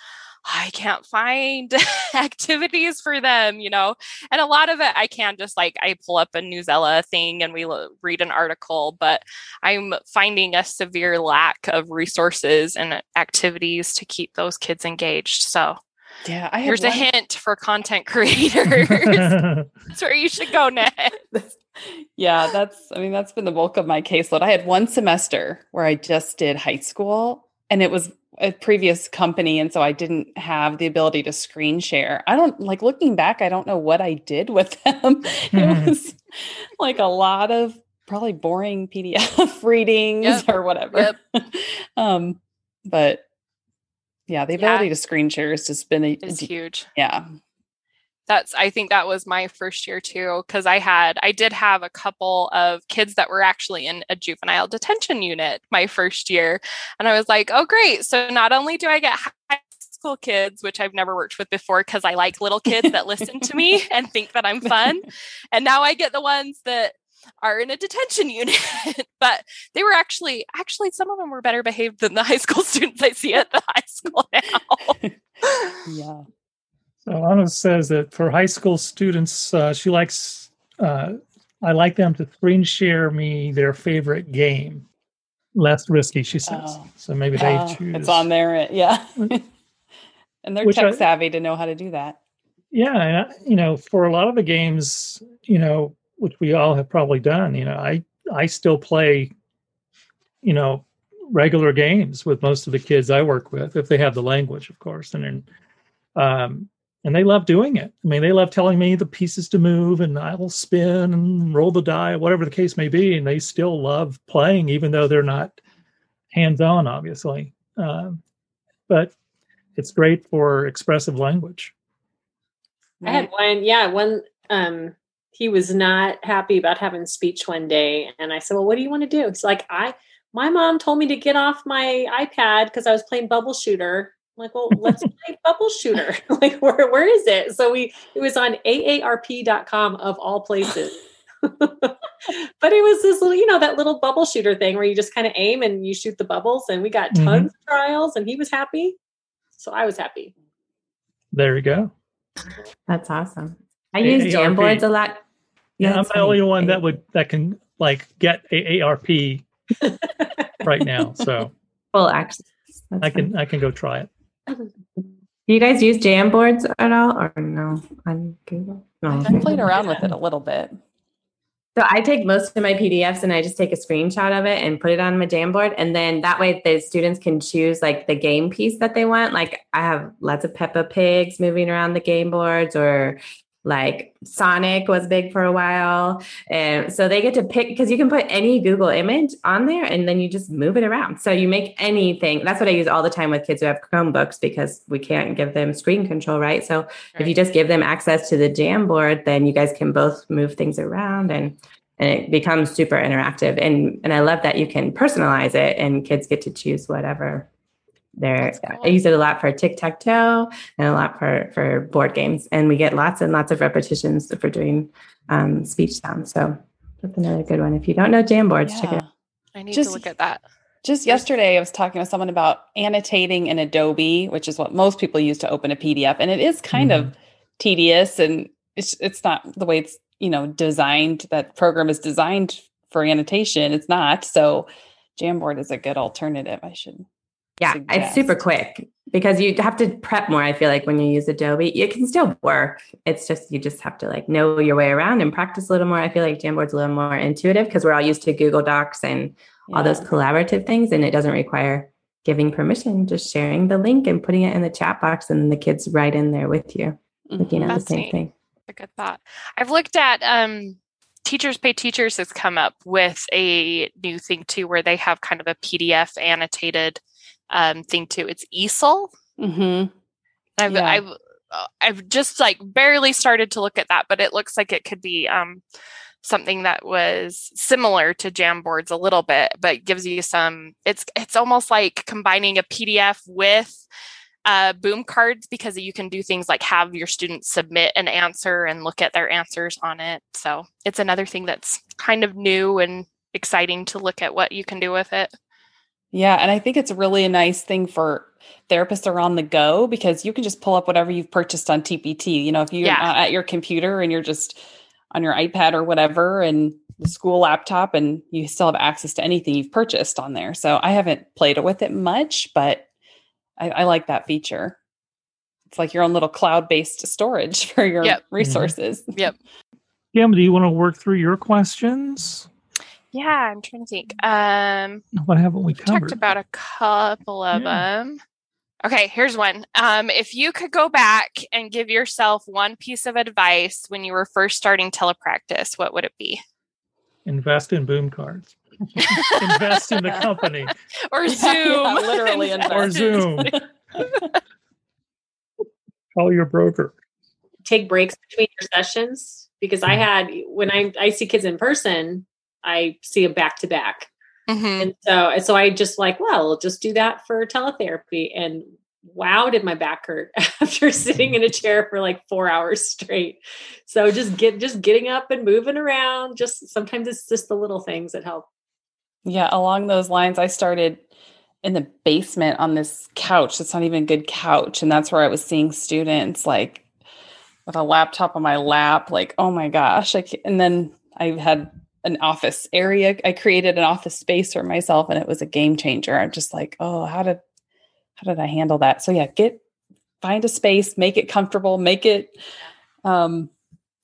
I can't find activities for them, you know? And a lot of it I can just like, I pull up a Newsela thing and we read an article, but I'm finding a severe lack of resources and activities to keep those kids engaged. So yeah, I here's one. a hint for content creators. that's where you should go next. yeah, that's I mean that's been the bulk of my caseload. I had one semester where I just did high school and it was a previous company and so I didn't have the ability to screen share. I don't like looking back I don't know what I did with them. it was like a lot of probably boring PDF readings yep. or whatever. Yep. um but yeah the ability yeah. to screen share has just been a, is huge yeah that's i think that was my first year too because i had i did have a couple of kids that were actually in a juvenile detention unit my first year and i was like oh great so not only do i get high school kids which i've never worked with before because i like little kids that listen to me and think that i'm fun and now i get the ones that are in a detention unit but they were actually actually some of them were better behaved than the high school students i see at the high school now. Yeah. So anna says that for high school students uh, she likes uh, i like them to screen share me their favorite game. Less risky she says. Oh. so maybe they oh, choose it's on there yeah. And they're Which tech I, savvy to know how to do that. Yeah you know for a lot of the games you know which we all have probably done. You know, I I still play, you know, regular games with most of the kids I work with, if they have the language, of course, and then, um, and they love doing it. I mean, they love telling me the pieces to move, and I will spin and roll the die, whatever the case may be, and they still love playing, even though they're not hands-on, obviously. Um, but it's great for expressive language. I had one, yeah, one um he was not happy about having speech one day. And I said, Well, what do you want to do? He's like, I my mom told me to get off my iPad because I was playing bubble shooter. I'm like, well, let's play bubble shooter. like, where where is it? So we it was on AARP.com of all places. but it was this little, you know, that little bubble shooter thing where you just kind of aim and you shoot the bubbles. And we got tons mm-hmm. of trials and he was happy. So I was happy. There you go. That's awesome. I use Jamboards a lot. Yeah, I'm the only one that would that can like get AARP right now. So full access. That's I can fun. I can go try it. Do you guys use Jamboards at all or no on Google? No. I played around with it a little bit. So I take most of my PDFs and I just take a screenshot of it and put it on my Jamboard. And then that way the students can choose like the game piece that they want. Like I have lots of Peppa Pigs moving around the game boards or like Sonic was big for a while. And so they get to pick because you can put any Google image on there and then you just move it around. So you make anything. That's what I use all the time with kids who have Chromebooks because we can't give them screen control, right? So right. if you just give them access to the Jamboard, then you guys can both move things around and and it becomes super interactive. And and I love that you can personalize it and kids get to choose whatever there, cool. I use it a lot for tic tac toe and a lot for for board games, and we get lots and lots of repetitions for doing um, speech sounds. So that's another good one. If you don't know Jamboards, yeah. check it out. I need just, to look at that. Just yesterday, I was talking to someone about annotating in Adobe, which is what most people use to open a PDF, and it is kind mm-hmm. of tedious, and it's it's not the way it's you know designed. That program is designed for annotation. It's not so. Jamboard is a good alternative. I should yeah, suggest. it's super quick because you have to prep more. I feel like when you use Adobe, it can still work. It's just you just have to like know your way around and practice a little more. I feel like Jamboard's a little more intuitive because we're all used to Google Docs and yeah. all those collaborative things, and it doesn't require giving permission, just sharing the link and putting it in the chat box, and the kids right in there with you, looking at the same neat. thing. A good thought. I've looked at um, Teachers Pay Teachers has come up with a new thing too, where they have kind of a PDF annotated um, thing too. It's easel. Mm-hmm. I've, yeah. I've uh, I've just like barely started to look at that, but it looks like it could be um, something that was similar to Jamboards a little bit, but gives you some. It's it's almost like combining a PDF with uh, boom cards because you can do things like have your students submit an answer and look at their answers on it. So it's another thing that's kind of new and exciting to look at what you can do with it. Yeah, and I think it's really a nice thing for therapists are on the go because you can just pull up whatever you've purchased on TPT. You know, if you're yeah. at your computer and you're just on your iPad or whatever and the school laptop and you still have access to anything you've purchased on there. So I haven't played with it much, but I, I like that feature. It's like your own little cloud-based storage for your yep. Mm-hmm. resources. Mm-hmm. Yep. Kim, do you want to work through your questions? Yeah, I'm trying to think. Um, what haven't we covered? Talked about a couple of yeah. them. Okay, here's one. Um, if you could go back and give yourself one piece of advice when you were first starting telepractice, what would it be? Invest in boom cards. invest in the company. Or Zoom. Yeah, literally invest. In Or Zoom. Call your broker. Take breaks between your sessions because I had when I I see kids in person, I see a back to back. Mm-hmm. And so, so I just like, well, just do that for teletherapy. And wow, did my back hurt after sitting in a chair for like four hours straight. So just get, just getting up and moving around. Just sometimes it's just the little things that help. Yeah. Along those lines, I started in the basement on this couch. It's not even a good couch. And that's where I was seeing students like with a laptop on my lap, like, oh my gosh. And then I had an office area. I created an office space for myself and it was a game changer. I'm just like, oh, how did how did I handle that? So yeah, get find a space, make it comfortable, make it um,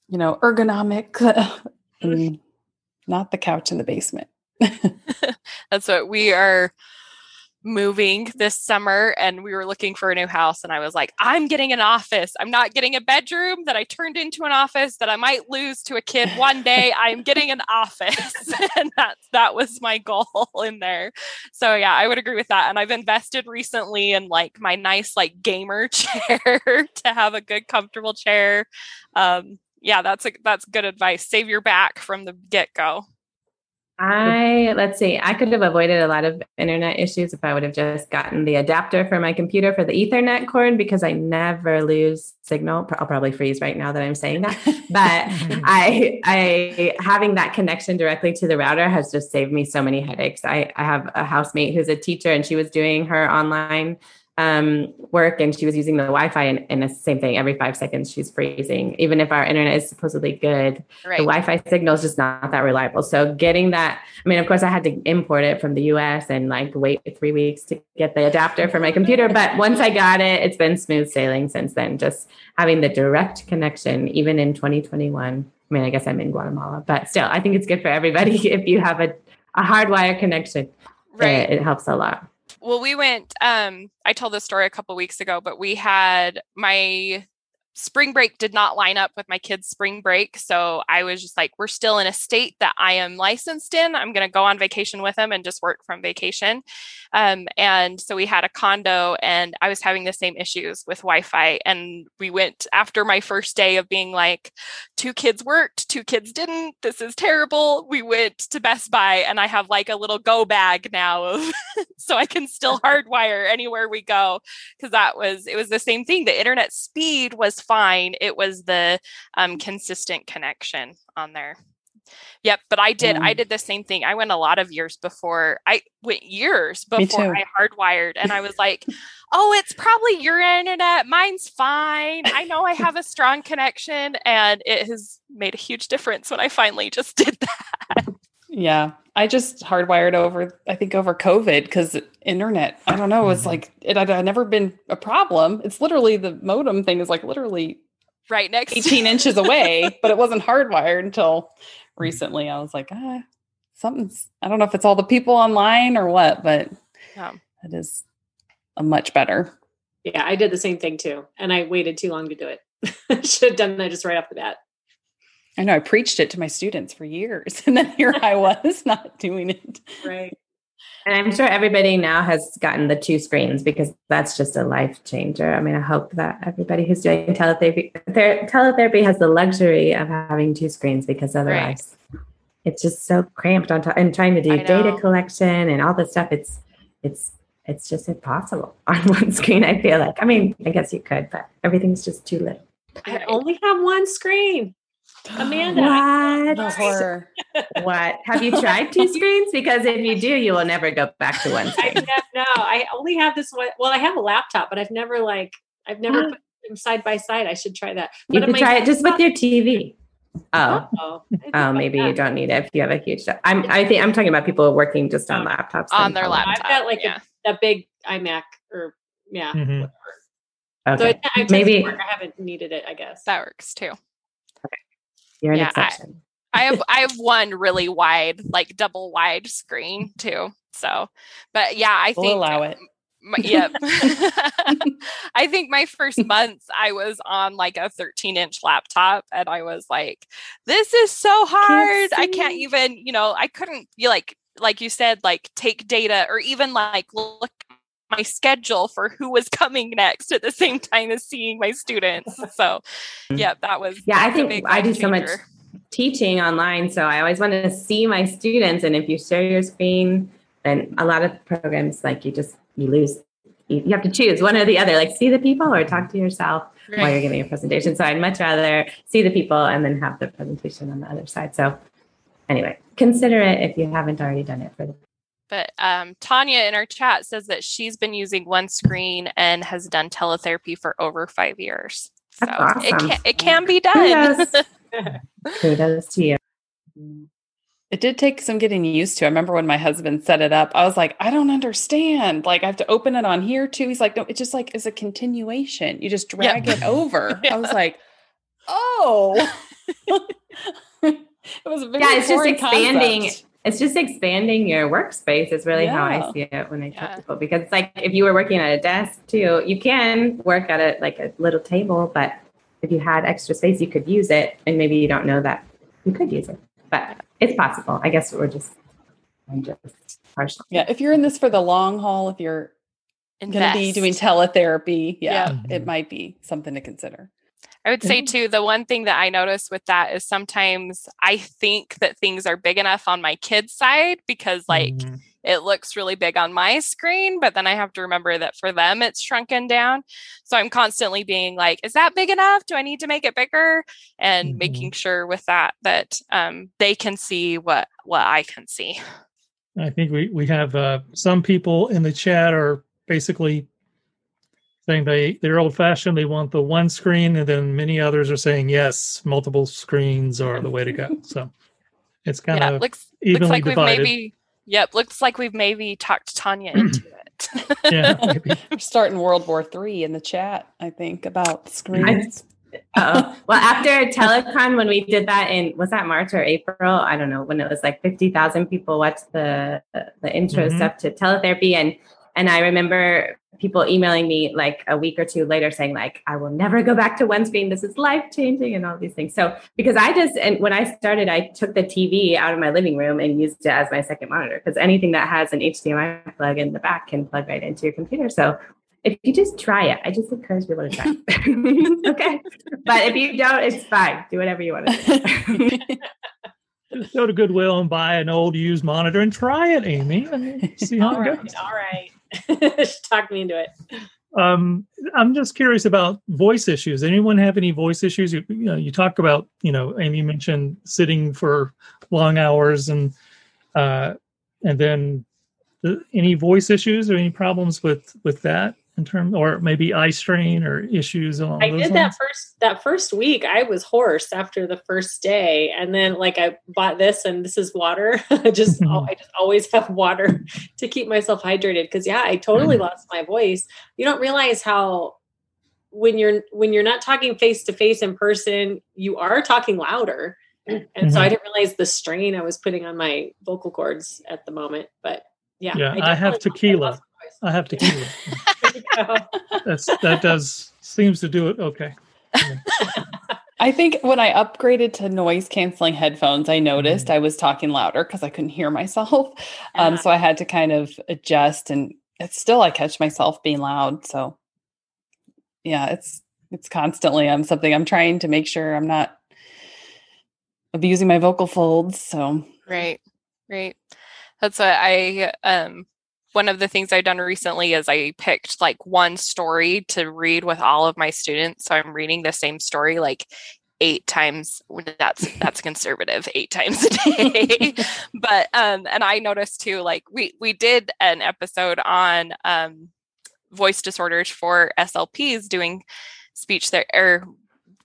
you know, ergonomic and not the couch in the basement. That's what we are moving this summer and we were looking for a new house and I was like, I'm getting an office. I'm not getting a bedroom that I turned into an office that I might lose to a kid one day. I'm getting an office. and that's that was my goal in there. So yeah, I would agree with that. And I've invested recently in like my nice like gamer chair to have a good comfortable chair. Um yeah, that's a, that's good advice. Save your back from the get go. I let's see. I could have avoided a lot of internet issues if I would have just gotten the adapter for my computer for the Ethernet cord because I never lose signal. I'll probably freeze right now that I'm saying that. But I I having that connection directly to the router has just saved me so many headaches. I, I have a housemate who's a teacher and she was doing her online um, work and she was using the Wi-Fi and, and the same thing every five seconds she's freezing. Even if our internet is supposedly good, right. the Wi-Fi signal is just not that reliable. So getting that, I mean, of course, I had to import it from the U.S. and like wait three weeks to get the adapter for my computer. But once I got it, it's been smooth sailing since then. Just having the direct connection, even in 2021. I mean, I guess I'm in Guatemala, but still, I think it's good for everybody if you have a, a hardwire connection. Right. It, it helps a lot well we went um i told this story a couple weeks ago but we had my spring break did not line up with my kids' spring break. So I was just like, we're still in a state that I am licensed in. I'm going to go on vacation with them and just work from vacation. Um, and so we had a condo, and I was having the same issues with Wi Fi. And we went after my first day of being like, two kids worked, two kids didn't. This is terrible. We went to Best Buy, and I have like a little go bag now of so I can still hardwire anywhere we go. Cause that was, it was the same thing. The internet speed was fine. It was the um, consistent connection on there. Yep, but I did. I did the same thing. I went a lot of years before. I went years before I hardwired, and I was like, "Oh, it's probably your internet. Mine's fine. I know I have a strong connection, and it has made a huge difference when I finally just did that." Yeah, I just hardwired over. I think over COVID because internet. I don't know. It was mm-hmm. like it had never been a problem. It's literally the modem thing is like literally right next 18 inches away, but it wasn't hardwired until recently. I was like, ah, something's. I don't know if it's all the people online or what, but yeah. it is a much better. Yeah, I did the same thing too, and I waited too long to do it. Should have done that just right off the bat. I know I preached it to my students for years, and then here I was not doing it. Right. And I'm sure everybody now has gotten the two screens because that's just a life changer. I mean, I hope that everybody who's doing teletherapy, teletherapy has the luxury of having two screens because otherwise right. it's just so cramped on top and trying to do data collection and all this stuff. It's, it's, it's just impossible on one screen. I feel like, I mean, I guess you could, but everything's just too little. I only have one screen. Amanda. What? horror. what? Have you tried two screens? Because if you do, you will never go back to one screen. I have, no, I only have this one. Well, I have a laptop, but I've never like I've never put them side by side. I should try that. You can try it just with your TV. Oh, oh, oh maybe that. you don't need it if you have a huge. I'm. I think I'm talking about people working just on laptops. On their laptop. I've got like yeah. a, a, big iMac or yeah. Mm-hmm. Okay. So it, maybe I haven't needed it. I guess that works too. You're an yeah, exception. I, I have I have one really wide, like double wide screen too. So, but yeah, I we'll think allow it. My, yep. I think my first months I was on like a 13 inch laptop and I was like, this is so hard. Can't I can't even, you know, I couldn't be like, like you said, like take data or even like look my schedule for who was coming next at the same time as seeing my students. So, mm. yeah, that was yeah. I think I do changer. so much teaching online, so I always want to see my students. And if you share your screen, then a lot of programs like you just you lose. You, you have to choose one or the other, like see the people or talk to yourself right. while you're giving a presentation. So I'd much rather see the people and then have the presentation on the other side. So anyway, consider it if you haven't already done it for the but um, Tanya in our chat says that she's been using one screen and has done teletherapy for over five years. So awesome. it can it can be done. Kudos. Kudos to you. It did take some getting used to. I remember when my husband set it up, I was like, I don't understand. Like, I have to open it on here too. He's like, no, it just like is a continuation. You just drag yep. it over. yeah. I was like, oh. it was a very yeah. It's just expanding. Concept it's just expanding your workspace is really yeah. how I see it when I tell yeah. people because it's like if you were working at a desk too, you can work at it like a little table, but if you had extra space, you could use it, and maybe you don't know that you could use it, but it's possible. I guess we're just I'm just partial. Yeah, if you're in this for the long haul, if you're going to be doing teletherapy, yeah, yeah, it might be something to consider. I would say too, the one thing that I notice with that is sometimes I think that things are big enough on my kids' side because like mm-hmm. it looks really big on my screen, but then I have to remember that for them it's shrunken down. So I'm constantly being like, is that big enough? Do I need to make it bigger? And mm-hmm. making sure with that that um, they can see what what I can see. I think we we have uh, some people in the chat are basically saying they they're old fashioned. They want the one screen, and then many others are saying yes, multiple screens are the way to go. So it's kind yeah, of looks, evenly looks like divided. We've maybe, yep, looks like we've maybe talked Tanya into it. yeah, maybe. we're starting World War Three in the chat. I think about screens. oh well, after Telecon, when we did that in was that March or April? I don't know when it was like fifty thousand people watched the the intro mm-hmm. stuff to teletherapy, and and I remember people emailing me like a week or two later saying like i will never go back to one screen this is life changing and all these things. So because i just and when i started i took the tv out of my living room and used it as my second monitor because anything that has an hdmi plug in the back can plug right into your computer. So if you just try it i just encourage people to try it. Okay? But if you don't it's fine. Do whatever you want to do. Just go to Goodwill and buy an old used monitor and try it, Amy, and see how all it right, goes. All right. Talk me into it. Um, I'm just curious about voice issues. Anyone have any voice issues? You, you know, you talk about, you know, Amy mentioned sitting for long hours and uh, and then the, any voice issues or any problems with with that? In terms or maybe eye strain or issues along I did lines? that first that first week I was hoarse after the first day and then like I bought this and this is water. Just I just always have water to keep myself hydrated because yeah I totally lost my voice. You don't realize how when you're when you're not talking face to face in person you are talking louder. And mm-hmm. so I mm-hmm. didn't realize the strain I was putting on my vocal cords at the moment but yeah yeah I, I have tequila I have tequila. That's that does seems to do it. Okay. I think when I upgraded to noise canceling headphones, I noticed mm-hmm. I was talking louder because I couldn't hear myself. Um, so I had to kind of adjust, and it's still I catch myself being loud. So yeah, it's it's constantly um something I'm trying to make sure I'm not abusing my vocal folds. So right, right. That's what I um one of the things I've done recently is I picked like one story to read with all of my students. So I'm reading the same story like eight times that's that's conservative eight times a day but um and i noticed too like we we did an episode on um voice disorders for slps doing speech there or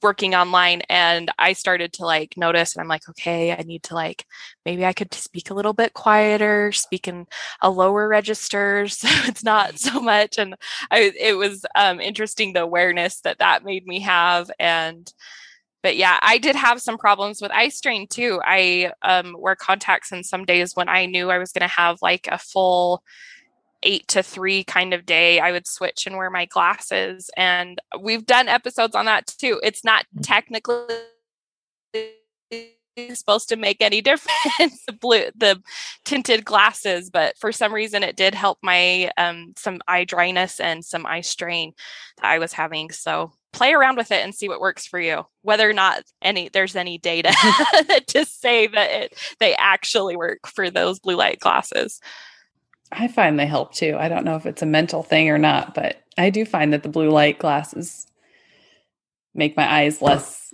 working online and I started to like notice and I'm like, okay, I need to like maybe I could speak a little bit quieter, speak in a lower register so it's not so much and I it was um interesting the awareness that that made me have and but yeah, I did have some problems with eye strain too. I um, wear contacts, and some days when I knew I was going to have like a full eight to three kind of day, I would switch and wear my glasses. And we've done episodes on that too. It's not mm. technically supposed to make any difference the blue the tinted glasses but for some reason it did help my um some eye dryness and some eye strain that i was having so play around with it and see what works for you whether or not any there's any data to say that it they actually work for those blue light glasses I find they help too. I don't know if it's a mental thing or not, but I do find that the blue light glasses make my eyes less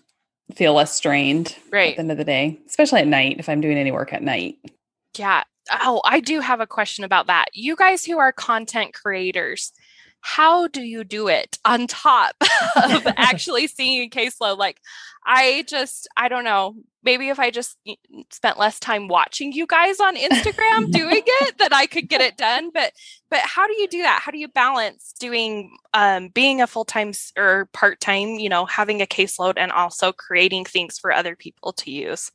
feel less strained right. at the end of the day, especially at night if I'm doing any work at night. Yeah. Oh, I do have a question about that. You guys who are content creators, how do you do it on top of actually seeing a caseload? Like, I just, I don't know. Maybe if I just spent less time watching you guys on Instagram doing it, that I could get it done. But, but how do you do that? How do you balance doing, um, being a full time or part time, you know, having a caseload and also creating things for other people to use?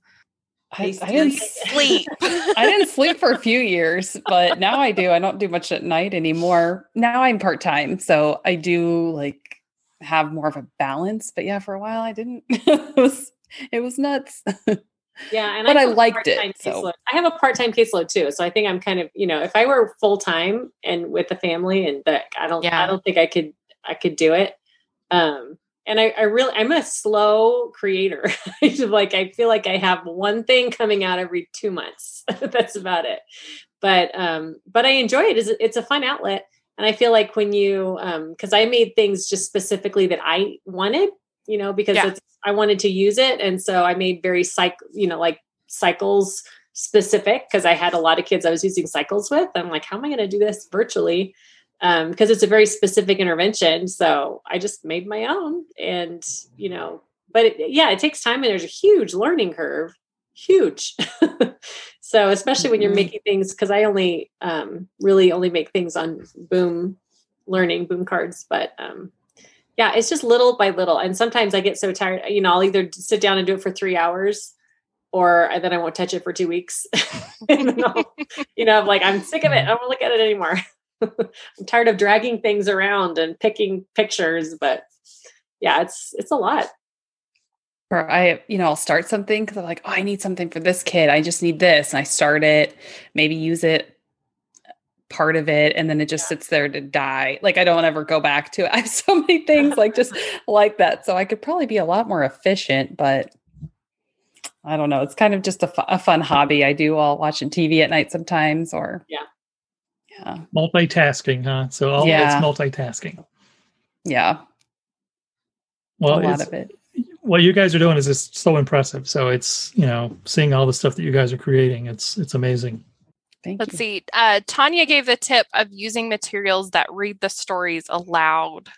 I, I, didn't sleep. I didn't sleep for a few years, but now I do. I don't do much at night anymore. Now I'm part time, so I do like have more of a balance. But yeah, for a while I didn't. it was it was nuts. Yeah, and but I, I liked it. So. I have a part time caseload too, so I think I'm kind of you know if I were full time and with a family and that I don't yeah. I don't think I could I could do it. Um, and I, I really I'm a slow creator. like I feel like I have one thing coming out every two months. That's about it. But um, but I enjoy it. It's, it's a fun outlet. And I feel like when you um because I made things just specifically that I wanted, you know, because Yeah. it's I wanted to use it. And so I made very cycle, you know, like cycles specific because I had a lot of kids I was using cycles with. I'm like, how am I going to do this virtually? Um, because it's a very specific intervention. So I just made my own and, you know, but it, yeah, it takes time and there's a huge learning curve, huge. so especially when you're Mhm. making things, because I only um, really only make things on Boom learning, Boom cards, but um, yeah, it's just little by little. And sometimes I get so tired, you know, I'll either sit down and do it for three hours or then I won't touch it for two weeks. And then I'll- you know, I'm like, I'm sick of it. I don't want to look at it anymore. I'm tired of dragging things around and picking pictures, but yeah, it's it's a lot. Or I, you know, I'll start something because I'm like, oh, I need something for this kid. I just need this. And I start it, maybe use it part of it, and then it just Yeah. sits there to die. Like I don't ever go back to it. I have so many things like just like that. So I could probably be a lot more efficient, but I don't know. It's kind of just a, fu- a fun hobby I do while watching TV at night sometimes, or Yeah. Yeah, Multitasking, huh? So all Yeah. it's multitasking. yeah, Well, a lot it's- of it. what you guys are doing is just so impressive. So it's you know seeing all the stuff that you guys are creating. It's it's amazing. Thank you. Let's you. see. Uh, Tanya gave the tip of using materials that read the stories aloud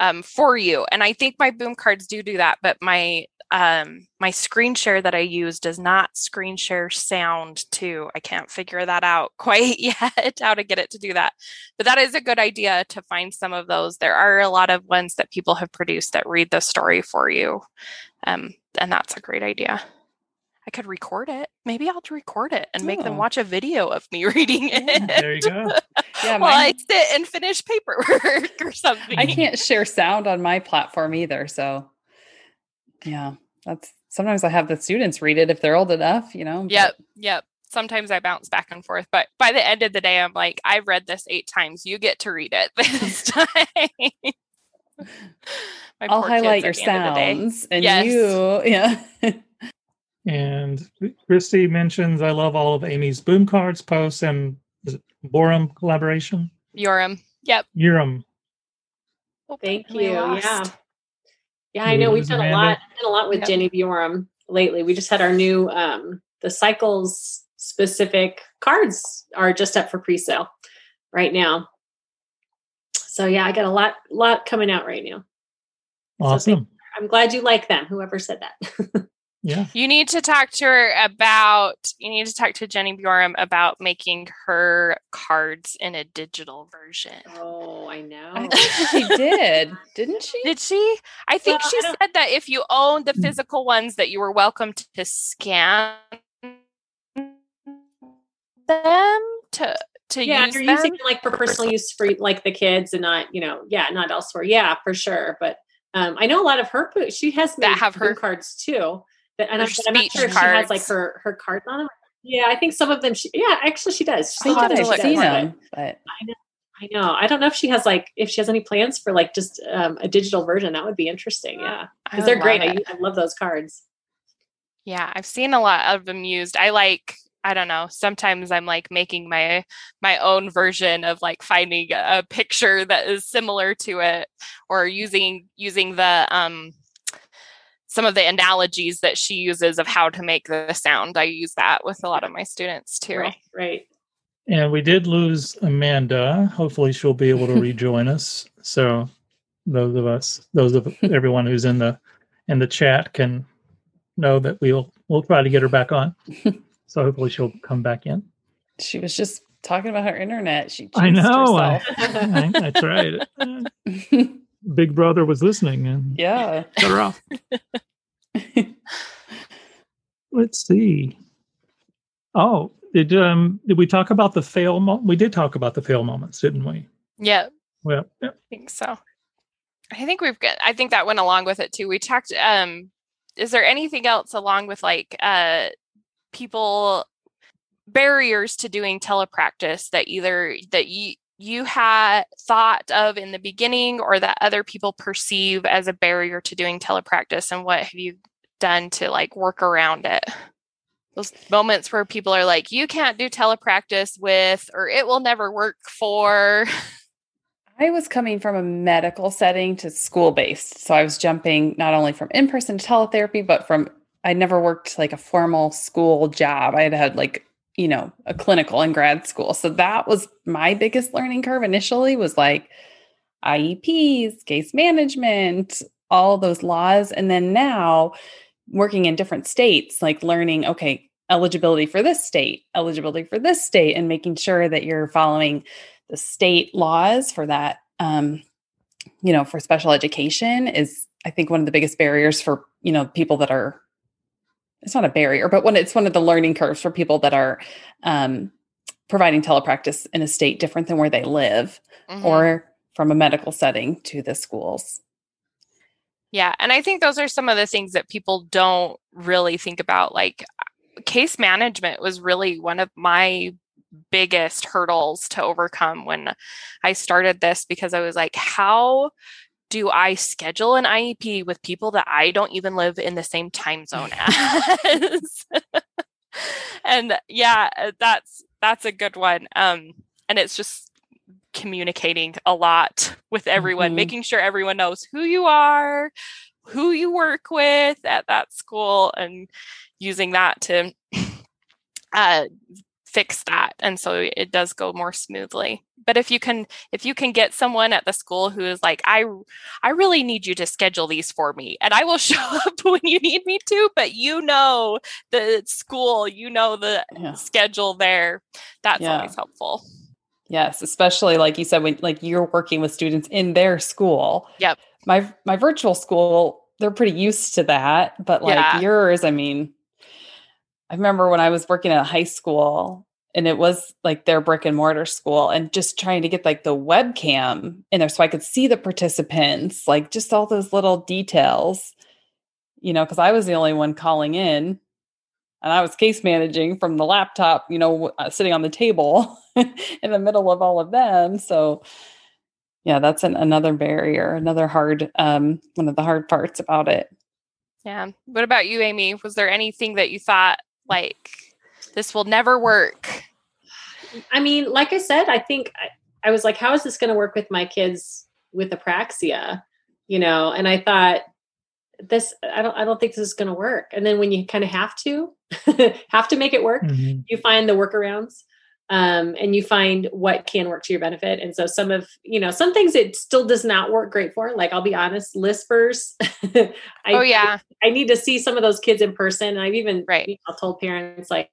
um, for you, and I think my boom cards do do that. But my um, my screen share that I use does not screen share sound too. I can't figure that out quite yet how to get it to do that. But that is a good idea to find some of those. There are a lot of ones that people have produced that read the story for you, um, and that's a great idea. I could record it. Maybe I'll record it and make them Oh. watch a video of me reading it. There you go. Yeah, While I sit and finish paperwork or something. I can't share sound on my platform either. So, yeah, that's sometimes I have the students read it if they're old enough, you know. but- Yep, yep. Sometimes I bounce back and forth, but by the end of the day, I'm like, I've read this eight times. You get to read it this time. I'll highlight your kids at the end of the day. sounds and Yes. you, yeah. And Christy mentions, I love all of Amy's boom cards, posts, and is it Borum collaboration? Yoram. Yep. Urim. Oh, Thank am I you. Yeah. Lost? Yeah, I know we've done a Amanda? lot, done a lot with Yep. Jenny Bjorem lately. We just had our new um the cycles specific cards are just up for pre-sale right now. So yeah, I got a lot lot coming out right now. Awesome. I'm glad you like them, whoever said that. Yeah. You need to talk to her about, you need to talk to Jenny Bjorem about making her cards in a digital version. oh, I know. I think she did, didn't she? Did she? I think Well, she I said that if you owned the Mm. physical ones, that you were welcome to, to scan them to to yeah, use if you're them. using like for personal use for like the kids and not, you know, yeah, not elsewhere. Yeah, for sure. But um, I know a lot of her. She has made have her- cards too. That, and her I'm, but I'm not sure if she has like her her cards on them. Yeah, I think some of them. She, yeah, actually, she does. I have I've seen them, but I know. I don't know if she has like if she has any plans for like just um, a digital version. That would be interesting. Yeah, because they're great. I. I love those cards. Yeah, I've seen a lot of them used. I like I don't know, sometimes I'm like making my my own version of like finding a, a picture that is similar to it or using using the um some of the analogies that she uses of how to make the sound. I use that with a lot of my students too. Right, right. And we did lose Amanda. Hopefully, she'll be able to rejoin us. So, those of us, those of everyone who's in the in the chat, can know that we'll we'll try to get her back on. So hopefully, she'll come back in. she was just talking about her internet. She I know. I- I- That's right. Big Brother was listening and yeah. cut her off. Let's see. Oh, did um did we talk about the fail? Mo- we did talk about the fail moments, didn't we? Yeah, Well, yeah. I think so. I think we've got I think that went along with it too. We talked um is there anything else along with like uh people barriers to doing telepractice that either that you you had thought of in the beginning or that other people perceive as a barrier to doing telepractice and what have you done to like work around it those moments where people are like you can't do telepractice with or it will never work for I was coming from a medical setting to school based. So I was jumping not only from in person teletherapy, but from I never worked like a formal school job. I had had like, you know, a clinical in grad school. So that was my biggest learning curve initially was like IEPs, case management, all those laws. And then now working in different states, like learning, okay, eligibility for this state, eligibility for this state, and making sure that you're following the state laws for that um, you know for special education is i think one of the biggest barriers for you know people that are it's not a barrier but when it's one of the learning curves for people that are um, providing telepractice in a state different than where they live mm-hmm. or from a medical setting to the schools yeah and i think those are some of the things that people don't really think about like case management was really one of my biggest hurdles to overcome when I started this because I was like, how do I schedule an IEP with people that I don't even live in the same time zone as? and yeah, uh, that's that's a good one. Um, and it's just communicating a lot with everyone, mm-hmm. making sure everyone knows who you are, who you work with at that school, and using that to uh, fix that and so it does go more smoothly but if you can if you can get someone at the school who is like i i really need you to schedule these for me and i will show up when you need me to but you know the school you know the yeah. schedule there that's yeah. always helpful yes especially like you said when like you're working with students in their school. Yep. My my virtual school they're pretty used to that but like yeah. yours i mean I remember when I was working at a high school and it was like their brick and mortar school and just trying to get like the webcam in there so I could see the participants, like just all those little details, you know, because I was the only one calling in and I was case managing from the laptop, you know, uh, sitting on the table in the middle of all of them. So, yeah, that's an, another barrier, another hard, um, one of the hard parts about it. Yeah. What about you, Amy? Was there anything that you thought like this will never work? I mean, like I said, I think I, I was like, how is this going to work with my kids with apraxia? You know, and I thought this I don't I don't think this is going to work. And then when you kind of have to have to make it work, mm-hmm. you find the workarounds. Um, and you find what can work to your benefit. And so some of, you know, some things it still does not work great for. Like I'll be honest, lispers. I, oh yeah. I need to see some of those kids in person. And I've even right. You know, told parents like,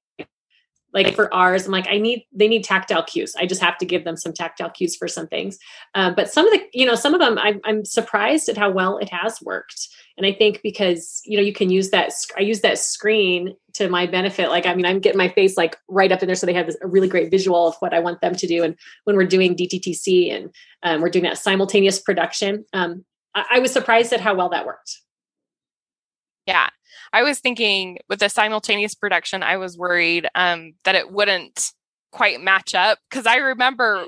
like for ours i'm like i need they need tactile cues. I just have to give them some tactile cues for some things. Uh, but some of the you know some of them I'm, I'm surprised at how well it has worked. And i think because you know you can use that i use that screen to my benefit. Like i mean i'm getting my face like right up in there so they have this, a really great visual of what i want them to do. And when we're doing dttc and um, we're doing that simultaneous production um, I, I was surprised at how well that worked yeah. I was thinking with the simultaneous production, I was worried um, that it wouldn't quite match up because I remember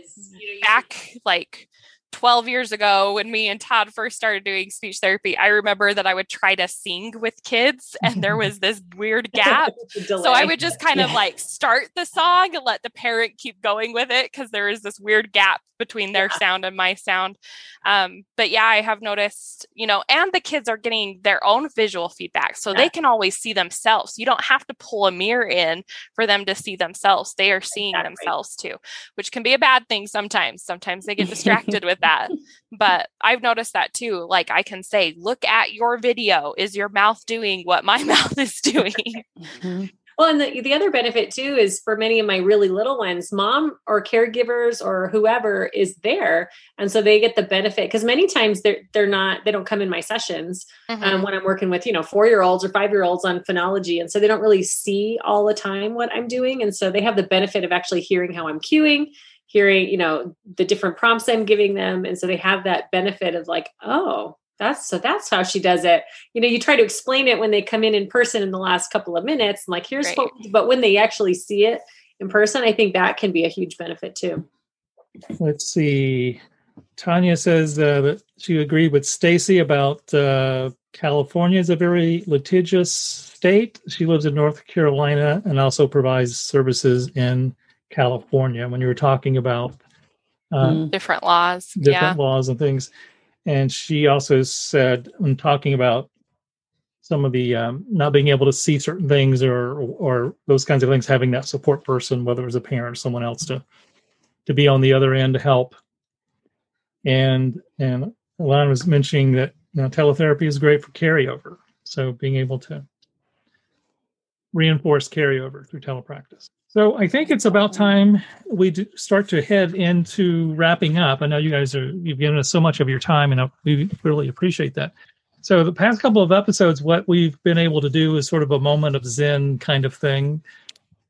back like 12 years ago when me and Todd first started doing speech therapy, I remember that I would try to sing with kids and there was this weird gap. so I would just kind yeah. of like start the song and let the parent keep going with it because there is this weird gap between their yeah. sound and my sound. Um, but yeah, I have noticed, you know, and the kids are getting their own visual feedback. So yeah. they can always see themselves. You don't have to pull a mirror in for them to see themselves. They are seeing exactly. themselves too, which can be a bad thing sometimes. Sometimes they get distracted with that. But I've noticed that too. Like I can say, look at your video. Is your mouth doing what my mouth is doing? Mm-hmm. Well, and the, the other benefit too is for many of my really little ones, mom or caregivers or whoever is there. And so they get the benefit because many times they're, they're not, they don't come in my sessions um, mm-hmm. um, when I'm working with, you know, four year olds or five year olds on phonology. And so they don't really see all the time what I'm doing. And so they have the benefit of actually hearing how I'm cueing hearing you know the different prompts i'm giving them and so they have that benefit of like oh that's so that's how she does it you know you try to explain it when they come in in person in the last couple of minutes and like here's right. what but when they actually see it in person i think that can be a huge benefit too let's see. Tanya says uh, that she agreed with Stacy about uh, California is a very litigious state. She lives in North Carolina and also provides services in California. When you were talking about uh, Mm. Different laws. different laws and things, and she also said when talking about some of the um, not being able to see certain things or or those kinds of things, having that support person, whether it was a parent or someone else, to to be on the other end to help. And and Alana was mentioning that you know, teletherapy is great for carryover. So being able to reinforce carryover through telepractice. So I think it's about time we do start to head into wrapping up. I know you guys are you've given us so much of your time, and we really appreciate that. So the past couple of episodes, what we've been able to do is sort of a moment of Zen kind of thing.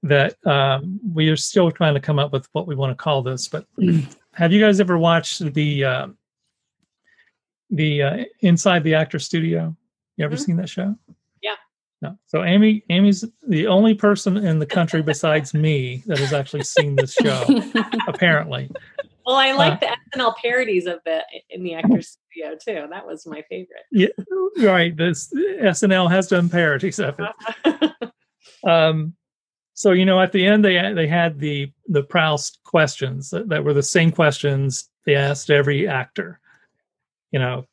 That um, we are still trying to come up with what we want to call this. But have you guys ever watched the uh, the uh, Inside the Actor Studio? You ever Mhm. seen that show? No. So Amy, Amy's the only person in the country besides me that has actually seen this show. apparently, Well, I like Uh, the SNL parodies of it in the Actors Studio too. That was my favorite. yeah, right. This SNL has done parodies of it. Um, so you know, at the end, they they had the the Proust questions that, that were the same questions they asked every actor. You know,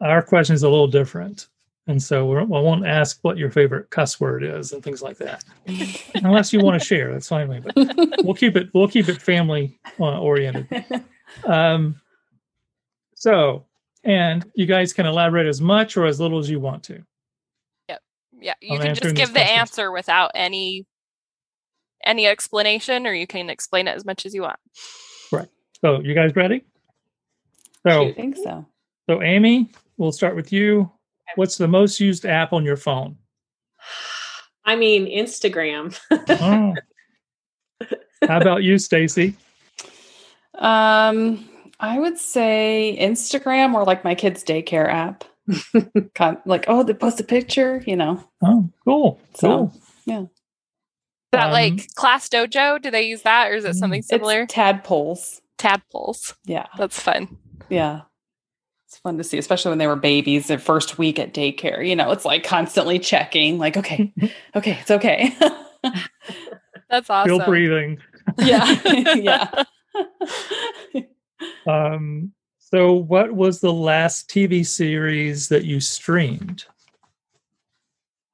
our question is a little different, and so we're, I won't ask what your favorite cuss word is and things like that, unless you want to share. That's fine with me. But we'll keep it we'll keep it family uh, oriented. Um, so, and you guys can elaborate as much or as little as you want to. Yep. Yeah, you I'm can just give the questions. answer without any any explanation, or you can explain it as much as you want. Right. So, you guys ready? So, I think so. so Amy, we'll start with you. What's the most used app on your phone? I mean, Instagram. Oh. How about you, Stacy? Um, I would say Instagram or like my kids' daycare app. like, oh, they post a picture, you know. Oh, cool, So, cool. Is that Um, like Class Dojo? Do they use that, or is it something similar? It's tadpoles. Tadpoles. Yeah. That's fun. Yeah. It's fun to see, especially when they were babies, their first week at daycare. You know, it's like constantly checking, like, okay, okay, it's okay. That's awesome. Still breathing. yeah. yeah. Um, so, what was the last TV series that you streamed?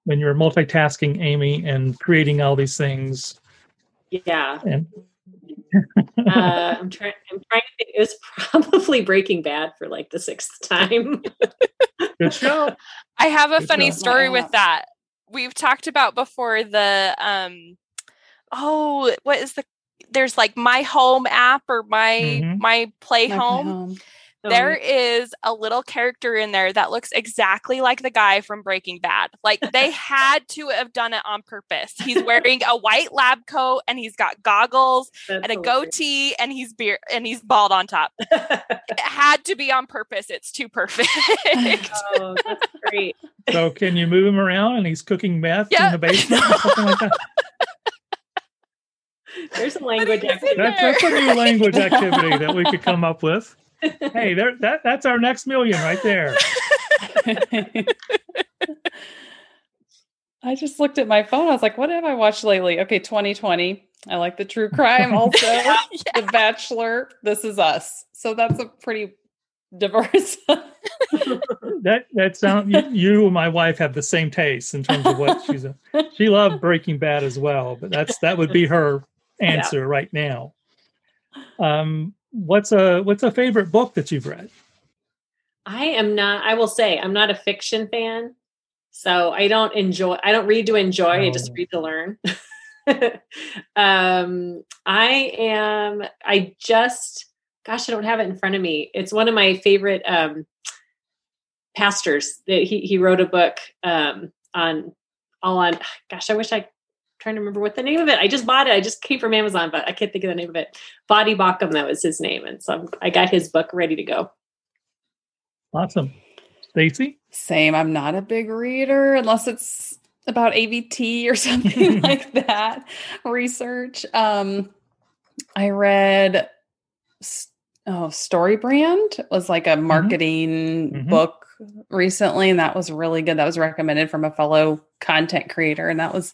When you were multitasking, Amy, and creating all these things, yeah. and Uh, I'm trying. I'm trying to think. It was probably Breaking Bad for like the sixth time. good show. I have a Good funny job. story My with that. We've talked about before the um oh, what is the there's like my home app or my Mhm. my play Like my home. There is a little character in there that looks exactly like the guy from Breaking Bad. Like they had to have done it on purpose. He's wearing a white lab coat and he's got goggles That's and a hilarious. goatee and he's beard and he's bald on top. It had to be on purpose. It's too perfect. oh, that's great. So, can you move him around and he's cooking meth in the basement or something like that? There's a language activity. That's, that's a new language activity that we could come up with. Hey, there, that that's our next million right there. I just looked at my phone. I was like, what have I watched lately? Okay, 2020. I like the true crime also. The Bachelor, This Is Us. So that's a pretty diverse. That that sound you, you and my wife have the same taste in terms of what she's a. She loved Breaking Bad as well, but that's that would be her answer right now. Um, what's a what's a favorite book that you've read? I am not. I will say I'm not a fiction fan, so I don't enjoy. I don't read to enjoy. I just Oh. read to learn. um, I am. I just. Gosh, I don't have it in front of me. It's one of my favorite um, pastors. That he he wrote a book um, on all on. Gosh, I wish I. Trying to remember what the name of it. I just bought it. I just came from Amazon, but I can't think of the name of it. Voddie Baucham, that was his name, and so I'm, I got his book ready to go. Awesome, Stacy. Same. I'm not a big reader unless it's about AVT or something like that. Research. Um, I read oh, Story Brand was like a marketing Mhm. book recently, and that was really good. That was recommended from a fellow content creator, and that was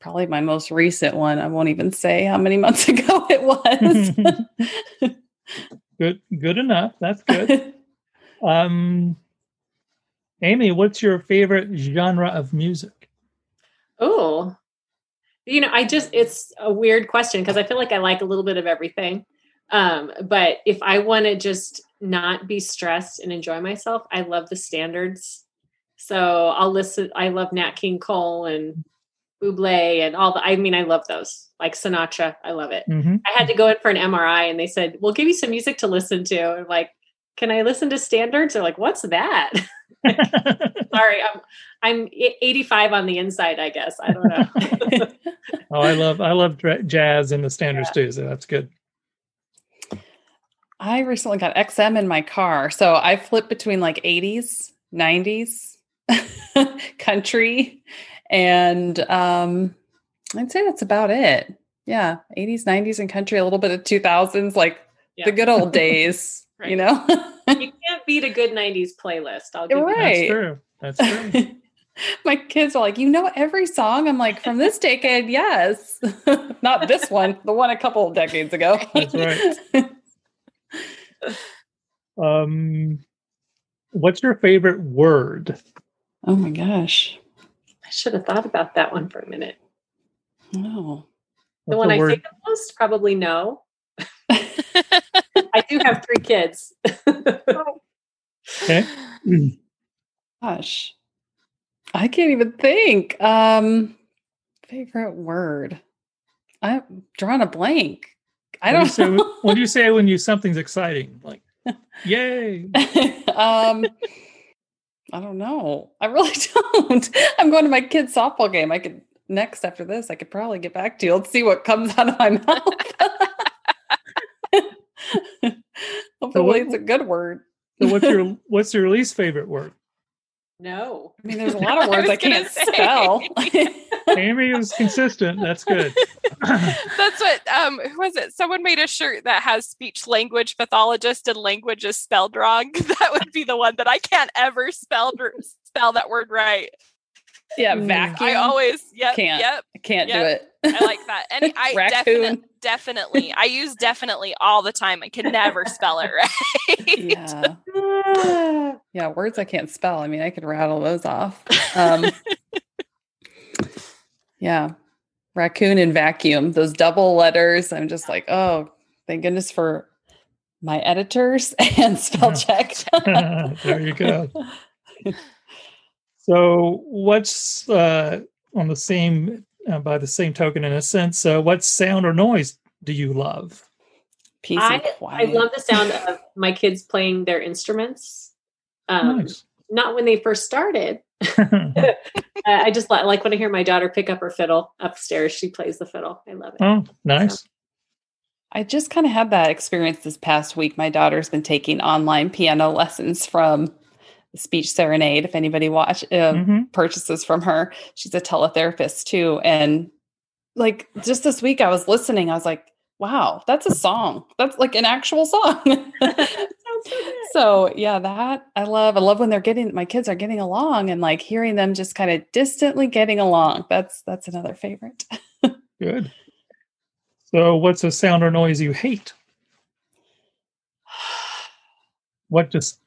probably my most recent one. I won't even say how many months ago it was. good good enough. That's good. Um Amy, what's your favorite genre of music? Oh, you know, I just, it's a weird question because I feel like I like a little bit of everything. Um, but if I want to just not be stressed and enjoy myself, I love the standards. So I'll listen, I love Nat King Cole and Buble and all the, I mean, I love those like Sinatra. I love it. Mm-hmm. I had to go in for an MRI and they said, we'll give you some music to listen to. I'm like, can I listen to standards? They're like, what's that? Sorry, I'm I'm 85 on the inside, I guess. I don't know. oh, I love I love jazz and the standards too, so that's good. I recently got XM in my car. So I flip between like 80s, 90s, country, and um, I'd say that's about it. Yeah, 80s, 90s, and country, a little bit of 2000s, like Yeah. the good old days, you know? you can't beat a good 90s playlist. I'll give you that. That's right. true. That's true. My kids are like, you know every song? I'm like, from this decade, yes. Not this one, the one a couple of decades ago. That's right. Um what's your favorite word? oh my gosh. I should have thought about that one for a minute. No. The What's one I word? say the most, probably no. I do have three kids. Okay. Gosh. I can't even think. Um favorite word. I'm drawing a blank. I What do you don't say, know. what do you say when you something's exciting? Like, yay. um I don't know. I really don't. I'm going to my kid's softball game. I could next after this, I could probably get back to you. Let's see what comes out of my mouth. Hopefully what- it's a good word. So what's your what's your least favorite word? no. I mean, there's a lot of words I, was gonna can't say. spell. Amy was consistent. That's good. That's what um who was it? Someone made a shirt that has speech language pathologist and language is spelled wrong. That would be the one that I can't ever spell spell that word right. yeah, Mm. vacuum. I always yep Can't. yep can't do it. I like that. And I definitely definitely I use definitely all the time. I can never spell it right. yeah. Yeah, words I can't spell. I mean, I could rattle those off. Um, yeah, raccoon and vacuum, those double letters. I'm just like, oh, thank goodness for my editors and spell check. there you go. So, what's uh, on the same uh, by the same token, in a sense, uh, what sound or noise do you love? Peace I, and I love the sound of my kids playing their instruments. Um, Nice. Not when they first started. Uh, I just li- like when I hear my daughter pick up her fiddle upstairs. She plays the fiddle. I love it. oh, nice. I just kind of had that experience this past week. My daughter's been taking online piano lessons from the Speech Serenade. If anybody watch uh, Mhm. purchases from her, she's a teletherapist too. And like just this week, I was listening. I was like, "Wow, that's a song. That's like an actual song." Sounds so so yeah, that I love. I love when they're getting my kids are getting along and like hearing them just kind of distantly getting along. That's that's another favorite. Good. So, what's a sound or noise you hate? What just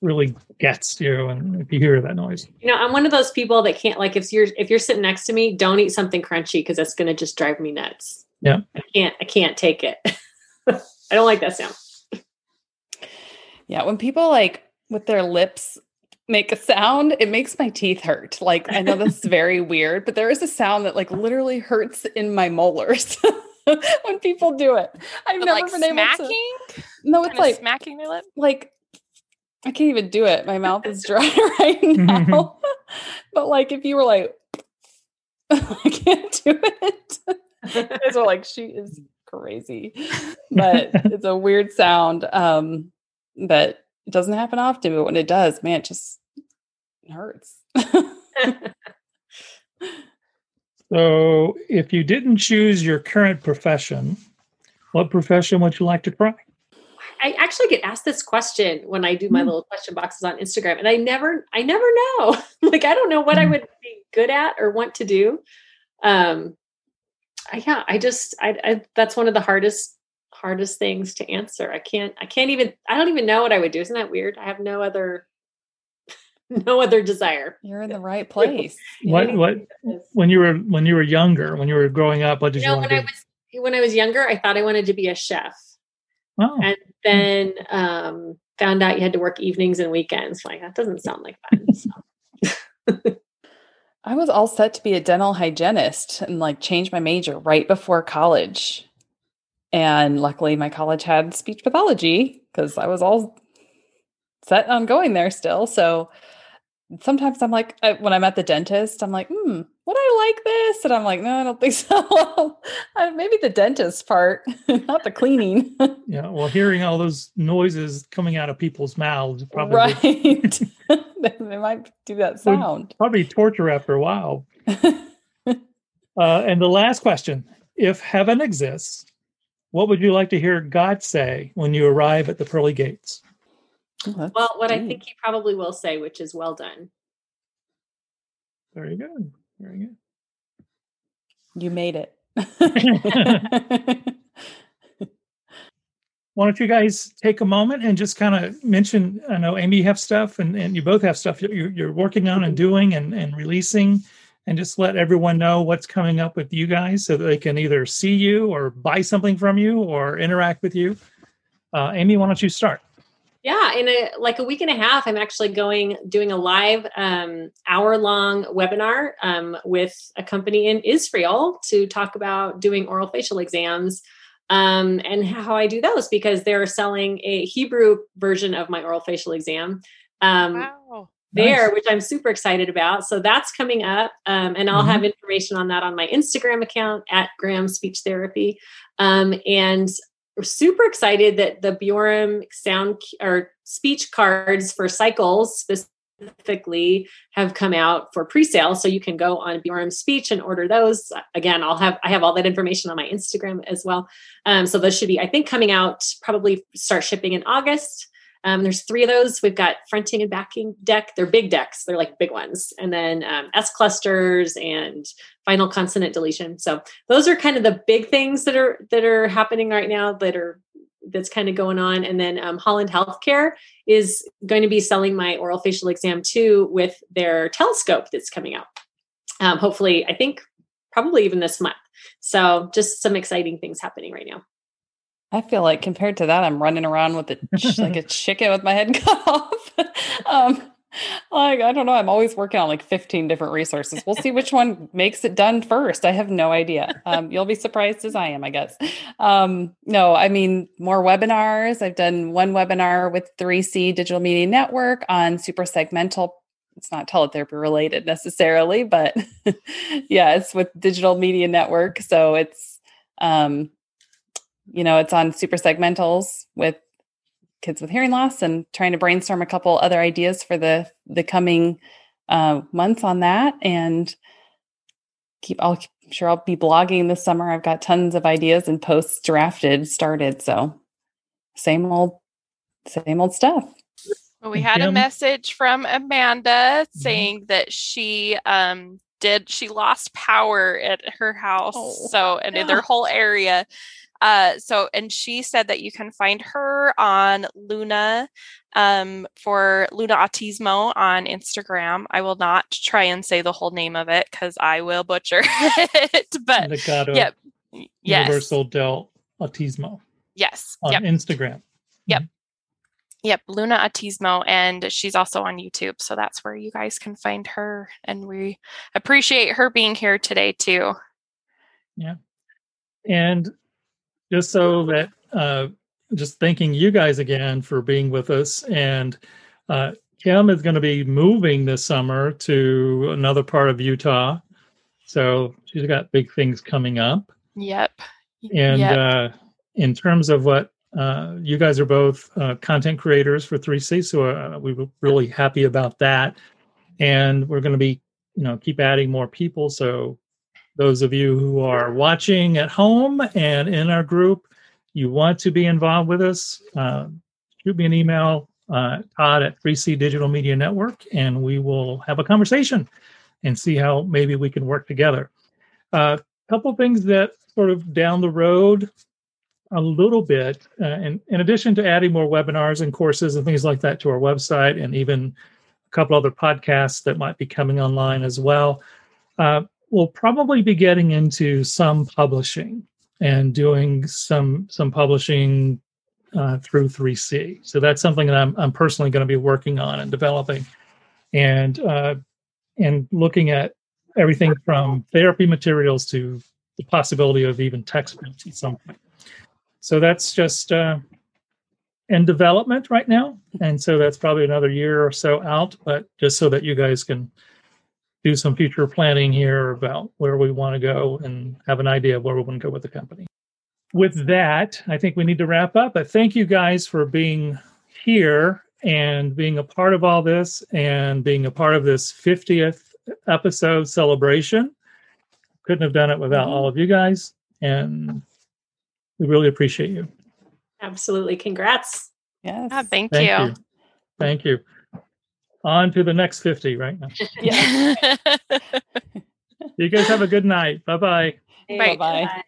really gets you, and if you hear that noise? You know, I'm one of those people that can't like if you're if you're sitting next to me, don't eat something crunchy because that's going to just drive me nuts. Yeah. I can't. I can't take it. I don't like that sound. Yeah, when people like with their lips make a sound, it makes my teeth hurt. Like I know this is very weird, but there is a sound that like literally hurts in my molars when people do it. I've But, never like been able to. smacking, No, it's kind like smacking their lip. like I can't even do it. My mouth is dry right now. but like if you were like I can't do it. You guys are like, she is crazy. But it's a weird sound. Um, but it doesn't happen often, but when it does, man, it just hurts. So, if you didn't choose your current profession, what profession would you like to try? I actually get asked this question when I do my Mm. little question boxes on Instagram, and I never, I never know. like, I don't know what I Mm. would be good at or want to do. Um, I, yeah, I just, I, I, that's one of the hardest, hardest things to answer. I can't, I can't even, I don't even know what I would do. Isn't that weird? I have no other, no other desire. You're in the right place. What what when you were when you were younger, when you were growing up, what did You you, know, want when I to do? was, when I was younger, I thought I wanted to be a chef. Oh, and then um, found out you had to work evenings and weekends. Like that doesn't sound like fun. So. I was all set to be a dental hygienist and like change my major right before college. And luckily, my college had speech pathology because I was all set on going there still. So sometimes I'm like, I, when I'm at the dentist, I'm like, hmm, would I like this? And I'm like, no, I don't think so. Maybe the dentist part, not the cleaning. yeah. Well, hearing all those noises coming out of people's mouths probably right. they might do that sound. probably torture after a while. Uh, and the last question: If heaven exists, what would you like to hear God say when you arrive at the pearly gates? Oh, that's Well, what I think he probably will say, which is well done. Very good. Very good. You made it. Why don't you guys take a moment and just kind of mention? I know Amy, you have stuff, and, and you both have stuff you're, you're working on and mm-hmm. doing and, and releasing, and just let everyone know what's coming up with you guys so that they can either see you or buy something from you or interact with you. Uh, Amy, why don't you start? Yeah, in a like a week and a half, I'm actually going doing a live um, hour long webinar um, with a company in Israel to talk about doing oral facial exams um, and how I do those because they're selling a Hebrew version of my oral facial exam. Um, Wow. There, Nice. which I'm super excited about. So that's coming up. Um, and I'll Mhm. have information on that on my Instagram account at Graham Speech Therapy. Um, and we're super excited that the Bjorem sound or speech cards for cycles specifically have come out for pre-sale. So you can go on Bjorem Speech and order those. Again, I'll have I have all that information on my Instagram as well. Um, so those should be, I think, coming out probably start shipping in August. Um, there's three of those. We've got fronting and backing deck. They're big decks. They're like big ones. And then um, S clusters and final consonant deletion. So those are kind of the big things that are that are happening right now. That are that's kind of going on. And then um, Holland Healthcare is going to be selling my oral facial exam too with their telescope that's coming out. Um, hopefully, I think probably even this month. So just some exciting things happening right now. I feel like compared to that, I'm running around with a like a chicken with my head cut off. um, like I don't know. I'm always working on like 15 different resources. We'll see which one makes it done first. I have no idea. Um, you'll be surprised as I am, I guess. Um, no, I mean more webinars. I've done one webinar with 3C Digital Media Network on suprasegmental. It's not teletherapy related necessarily, but yeah, it's with Digital Media Network. So it's um, you know, it's on suprasegmentals with kids with hearing loss and trying to brainstorm a couple other ideas for the the coming uh, months on that and keep I'll I'm sure I'll be blogging this summer. I've got tons of ideas and posts drafted, started. So same old same old stuff. Well, we had a message from Amanda saying that she um did she lost power at her house. Oh, so and in their whole area. Uh so and she said that you can find her on Luna um for Luna Autismo on Instagram. I will not try and say the whole name of it because I will butcher it. But Legato yep. Yes. Universal del Autismo Yes. on Yep. Instagram. Yep. Yep, Luna Autismo, and she's also on YouTube. So that's where you guys can find her. And we appreciate her being here today, too. Yeah. And just so that, uh, just thanking you guys again for being with us. And uh, Kim is going to be moving this summer to another part of Utah. So she's got big things coming up. Yep. And Yep. uh, in terms of what uh, you guys are both uh, content creators for 3C, so uh, we were really happy about that. And we're going to be, you know, keep adding more people. So those of you who are watching at home and in our group, you want to be involved with us, uh, shoot me an email, uh, Todd at 3C Digital Media Network, and we will have a conversation and see how maybe we can work together. A uh, couple things that sort of down the road a little bit, uh, and in addition to adding more webinars and courses and things like that to our website, and even a couple other podcasts that might be coming online as well, uh, we'll probably be getting into some publishing and doing some some publishing uh, through 3C. So that's something that I'm I'm personally going to be working on and developing, and uh, and looking at everything from therapy materials to the possibility of even textbooks at some point. So that's just uh, in development right now, and so that's probably another year or so out. But just so that you guys can do some future planning here about where we want to go and have an idea of where we want to go with the company. With that, I think we need to wrap up. But thank you guys for being here and being a part of all this and being a part of this 50th episode celebration. Couldn't have done it without all of you guys. And we really appreciate you. Absolutely. Congrats. Yes. Oh, thank, thank you. you. Thank you. On to the next 50 right now. yeah. you guys have a good night. Bye-bye. Bye bye.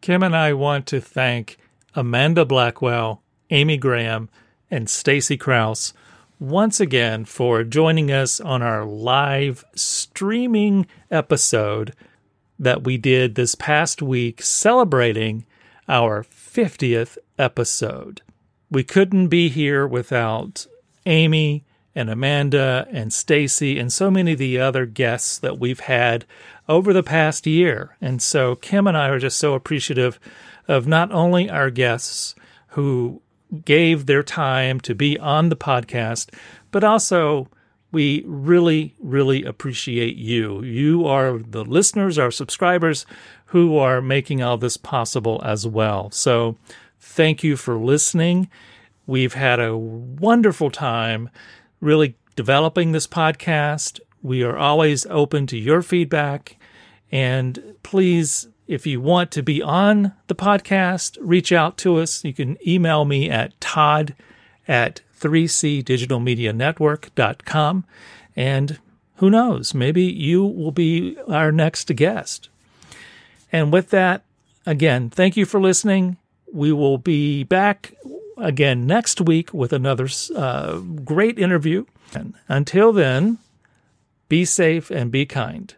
Kim and I want to thank Amanda Blackwell, Amy Graham, and Stacy Crouse once again for joining us on our live streaming episode that we did this past week celebrating our 50th episode. We couldn't be here without Amy and Amanda and Stacy and so many of the other guests that we've had over the past year. And so Kim and I are just so appreciative of not only our guests who gave their time to be on the podcast, but also we really, really appreciate you. You are the listeners, our subscribers who are making all this possible as well. So thank you for listening. We've had a wonderful time really developing this podcast. We are always open to your feedback. And please, if you want to be on the podcast, reach out to us. You can email me at todd at 3cdigitalmedianetwork.com. And who knows, maybe you will be our next guest. And with that, again, thank you for listening. We will be back again next week with another uh, great interview. And until then, be safe and be kind.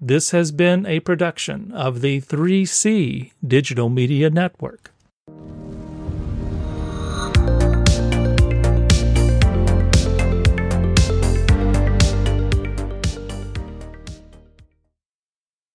This has been a production of the 3C Digital Media Network.